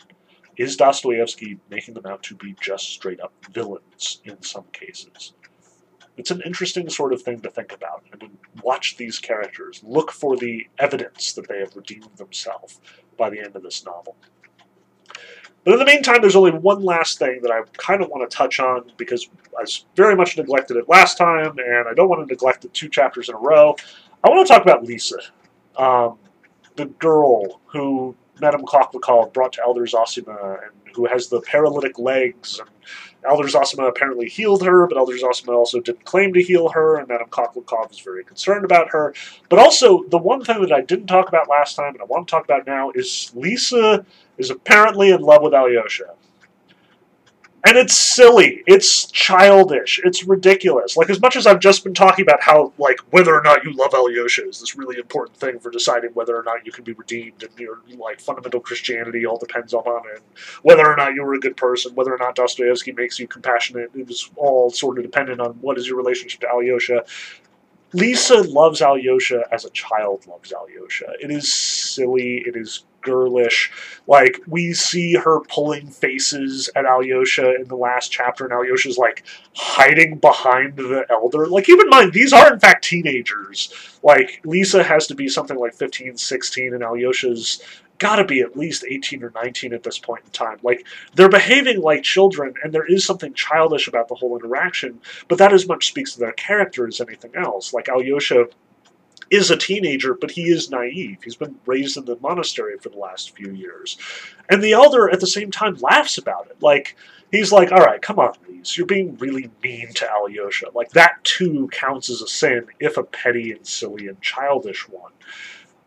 Is Dostoevsky making them out to be just straight up villains in some cases? It's an interesting sort of thing to think about and to watch these characters, look for the evidence that they have redeemed themselves by the end of this novel. But in the meantime, there's only one last thing that I kind of want to touch on because I very much neglected it last time, and I don't want to neglect it two chapters in a row. I want to talk about Lisa, um, the girl who Madame Khokhlakov brought to Elder Zosima and who has the paralytic legs. And Elder Zosima apparently healed her, but Elder Zosima also didn't claim to heal her, and Madame Khokhlakov is very concerned about her. But also, the one thing that I didn't talk about last time, and I want to talk about now, is Lisa is apparently in love with Alyosha. And it's silly. It's childish. It's ridiculous. Like, as much as I've just been talking about how, like, whether or not you love Alyosha is this really important thing for deciding whether or not you can be redeemed, and your, like, fundamental Christianity all depends on it, whether or not you were a good person, whether or not Dostoevsky makes you compassionate, it was all sort of dependent on what is your relationship to Alyosha. Lisa loves Alyosha as a child loves Alyosha. It is silly. It is girlish. Like we see her pulling faces at Alyosha in the last chapter, and Alyosha's like hiding behind the elder. Like keep in mind, these are in fact teenagers. Like Lisa has to be something like 15, 16, and Alyosha's got to be at least 18 or 19 at this point in time. Like, they're behaving like children, and there is something childish about the whole interaction, but that as much speaks to their character as anything else. Like, Alyosha is a teenager, but he is naive. He's been raised in the monastery for the last few years. And the elder, at the same time, laughs about it. Like, he's like, all right, come on, Lise, you're being really mean to Alyosha. Like, that too counts as a sin, if a petty and silly and childish one.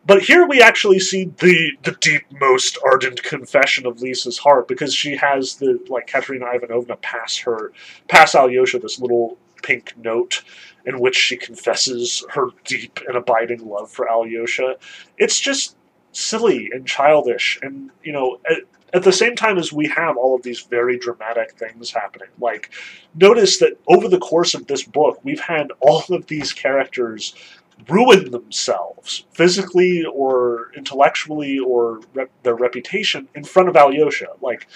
But here we actually see the the deep, most ardent confession of Lisa's heart because she has the like Katerina Ivanovna pass her pass Alyosha this little pink note in which she confesses her deep and abiding love for Alyosha. It's just silly and childish, and you know. At, at the same time as we have all of these very dramatic things happening, like notice that over the course of this book, we've had all of these characters ruin themselves physically or intellectually or rep- their reputation in front of Alyosha. Like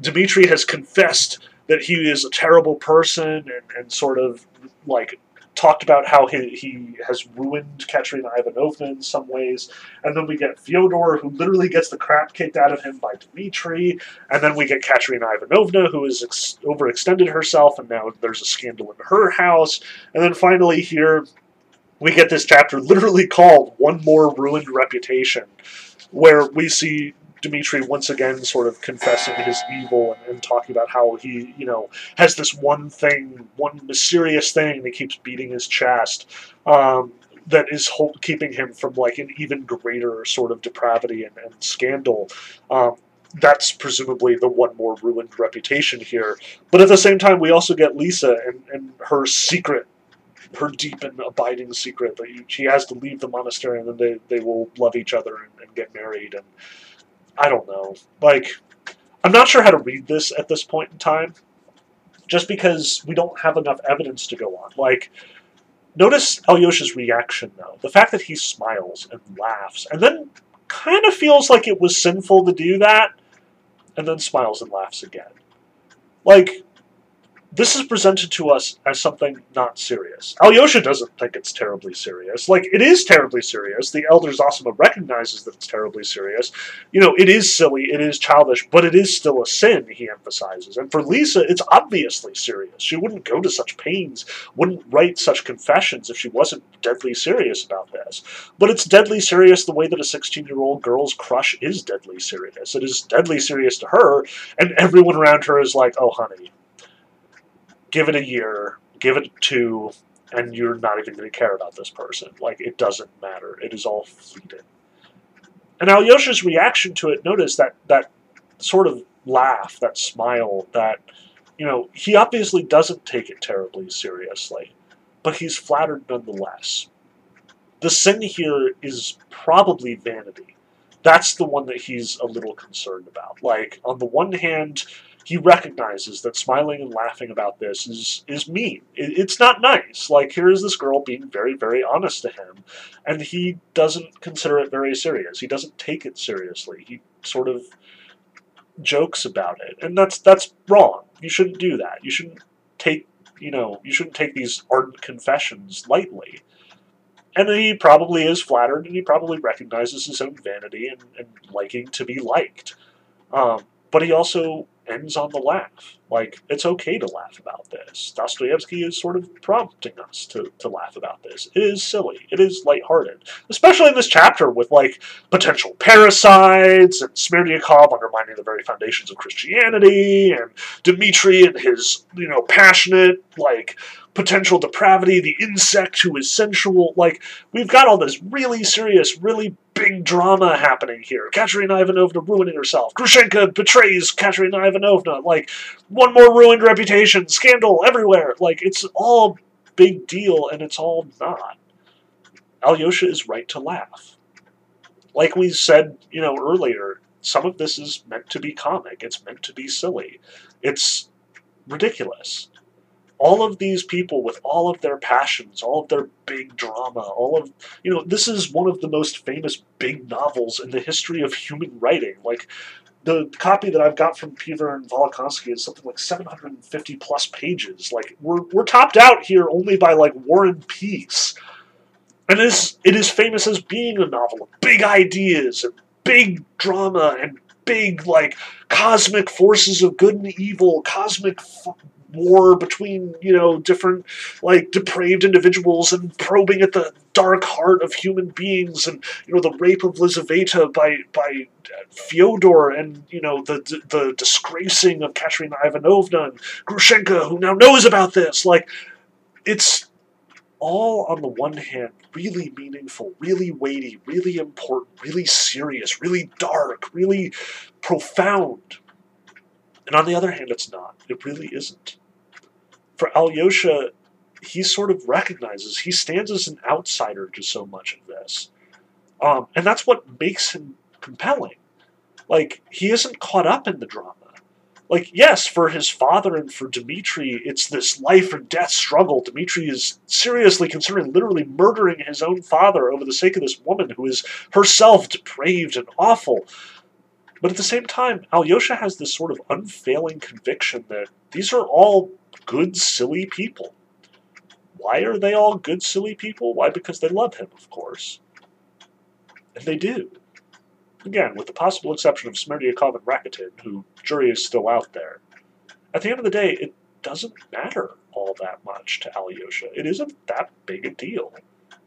Dmitri has confessed that he is a terrible person and, and sort of like talked about how he, he has ruined Katerina Ivanovna in some ways. And then we get Fyodor, who literally gets the crap kicked out of him by Dmitri. And then we get Katerina Ivanovna, who has ex- overextended herself, and now there's a scandal in her house. And then finally, here, we get this chapter literally called One More Ruined Reputation, where we see Dmitri once again sort of confessing his evil and, and, talking about how he, you know, has this one thing, one mysterious thing that keeps beating his chest. Um, that is hold, keeping him from like an even greater sort of depravity and, and scandal. Um, that's presumably the one more ruined reputation here. But at the same time, we also get Lisa and, and her secret her deep and abiding secret that she has to leave the monastery and then they, they will love each other and, and get married. And I don't know. Like, I'm not sure how to read this at this point in time, just because we don't have enough evidence to go on. Like, notice Alyosha's reaction, though. The fact that he smiles and laughs, and then kind of feels like it was sinful to do that, and then smiles and laughs again. Like, this is presented to us as something not serious. Alyosha doesn't think it's terribly serious. Like, it is terribly serious. The Elder Zosima recognizes that it's terribly serious. You know, it is silly, it is childish, but it is still a sin, he emphasizes. And for Lisa, it's obviously serious. She wouldn't go to such pains, wouldn't write such confessions if she wasn't deadly serious about this. But it's deadly serious the way that a 16 year old girl's crush is deadly serious. It is deadly serious to her, and everyone around her is like, oh, honey, give it a year, give it two, and you're not even going to care about this person. Like, it doesn't matter. It is all fleeting. And Alyosha's reaction to it, notice that, that sort of laugh, that smile, that, you know, he obviously doesn't take it terribly seriously, but he's flattered nonetheless. The sin here is probably vanity. That's the one that he's a little concerned about. Like, on the one hand, he recognizes that smiling and laughing about this is is mean. It, it's not nice. Like here is this girl being very very honest to him, and he doesn't consider it very serious. He doesn't take it seriously. He sort of jokes about it, and that's that's wrong. You shouldn't do that. You shouldn't take you know you shouldn't take these ardent confessions lightly. And he probably is flattered, and he probably recognizes his own vanity and, and liking to be liked. Um, but he also ends on the laugh. Like, it's okay to laugh about this. Dostoevsky is sort of prompting us to, to laugh about this. It is silly. It is lighthearted. Especially in this chapter with, like, potential parasites and Smerdyakov undermining the very foundations of Christianity and Dmitri and his, you know, passionate, like, potential depravity, the insect who is sensual. Like, we've got all this really serious, really big drama happening here. Katerina Ivanovna ruining herself. Grushenka betrays Katerina Ivanovna. Like, one more ruined reputation. Scandal everywhere. Like, it's all big deal, and it's all not. Alyosha is right to laugh. Like we said, you know, earlier, some of this is meant to be comic. It's meant to be silly. It's ridiculous all of these people with all of their passions, all of their big drama, all of you know, this is one of the most famous big novels in the history of human writing. Like the copy that I've got from Pevear and Volokhonsky is something like 750 plus pages. Like we're we're topped out here only by like War and Peace. And it is, it is famous as being a novel of big ideas and big drama and big like cosmic forces of good and evil, cosmic war between you know different like depraved individuals and probing at the dark heart of human beings and you know the rape of Lizaveta by by Fyodor and you know the the disgracing of Katerina Ivanovna and Grushenka who now knows about this like it's all on the one hand really meaningful, really weighty, really important, really serious, really dark, really profound. And on the other hand, it's not. It really isn't. For Alyosha, he sort of recognizes, he stands as an outsider to so much of this. Um, and that's what makes him compelling. Like, he isn't caught up in the drama like yes for his father and for Dmitri it's this life or death struggle Dmitri is seriously considering literally murdering his own father over the sake of this woman who is herself depraved and awful but at the same time Alyosha has this sort of unfailing conviction that these are all good silly people why are they all good silly people why because they love him of course and they do Again, with the possible exception of Smerdyakov and Rakitin, who jury is still out there. At the end of the day, it doesn't matter all that much to Alyosha. It isn't that big a deal.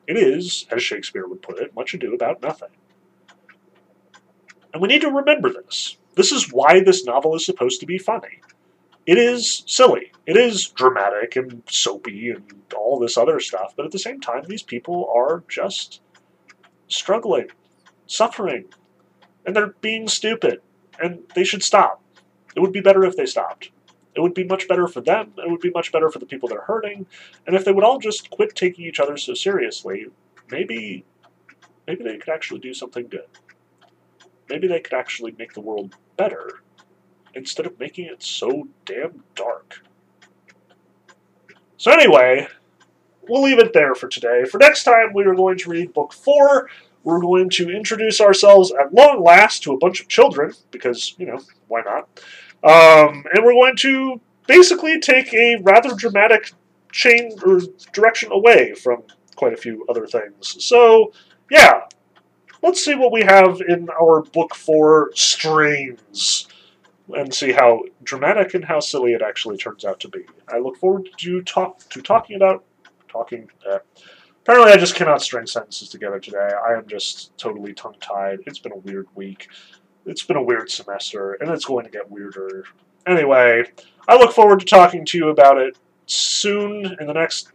It is, as Shakespeare would put it, much ado about nothing. And we need to remember this. This is why this novel is supposed to be funny. It is silly. It is dramatic and soapy and all this other stuff, but at the same time, these people are just struggling, suffering, and they're being stupid, and they should stop. It would be better if they stopped. It would be much better for them, it would be much better for the people they're hurting, and if they would all just quit taking each other so seriously, maybe maybe they could actually do something good. Maybe they could actually make the world better instead of making it so damn dark. So anyway, we'll leave it there for today. For next time, we are going to read book four, we're going to introduce ourselves at long last to a bunch of children, because, you know, why not? Um, and we're going to basically take a rather dramatic change or direction away from quite a few other things. So, yeah, let's see what we have in our book four strains and see how dramatic and how silly it actually turns out to be. I look forward to talk to talking about talking. Uh, Apparently, I just cannot string sentences together today. I am just totally tongue-tied. It's been a weird week. It's been a weird semester, and it's going to get weirder. Anyway, I look forward to talking to you about it soon, in the next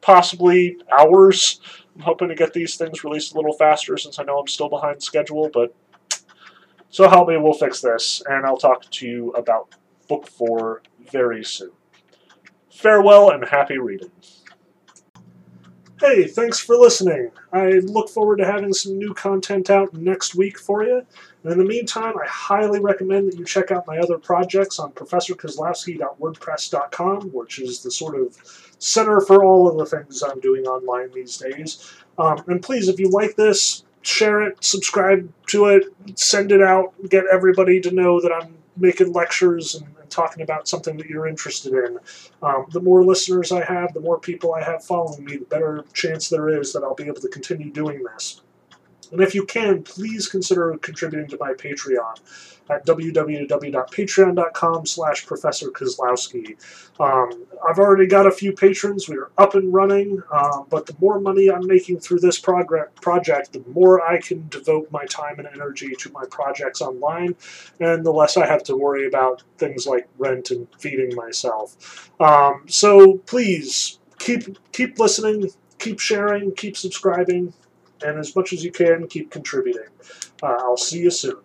possibly hours. I'm hoping to get these things released a little faster since I know I'm still behind schedule, but so help me, we'll fix this, and I'll talk to you about Book 4 very soon. Farewell and happy reading. Hey, thanks for listening. I look forward to having some new content out next week for you. And in the meantime, I highly recommend that you check out my other projects on professorkozlowski.wordpress.com, which is the sort of center for all of the things I'm doing online these days. Um, and please, if you like this, share it, subscribe to it, send it out, get everybody to know that I'm making lectures and talking about something that you're interested in. Um, the more listeners I have, the more people I have following me, the better chance there is that I'll be able to continue doing this. And if you can, please consider contributing to my Patreon at www.patreon.com slash Professor Kozlowski. Um, I've already got a few patrons. We are up and running, uh, but the more money I'm making through this project, the more I can devote my time and energy to my projects online, and the less I have to worry about things like rent and feeding myself. Um, so please, keep keep listening, keep sharing, keep subscribing, and as much as you can, keep contributing. Uh, I'll see you soon.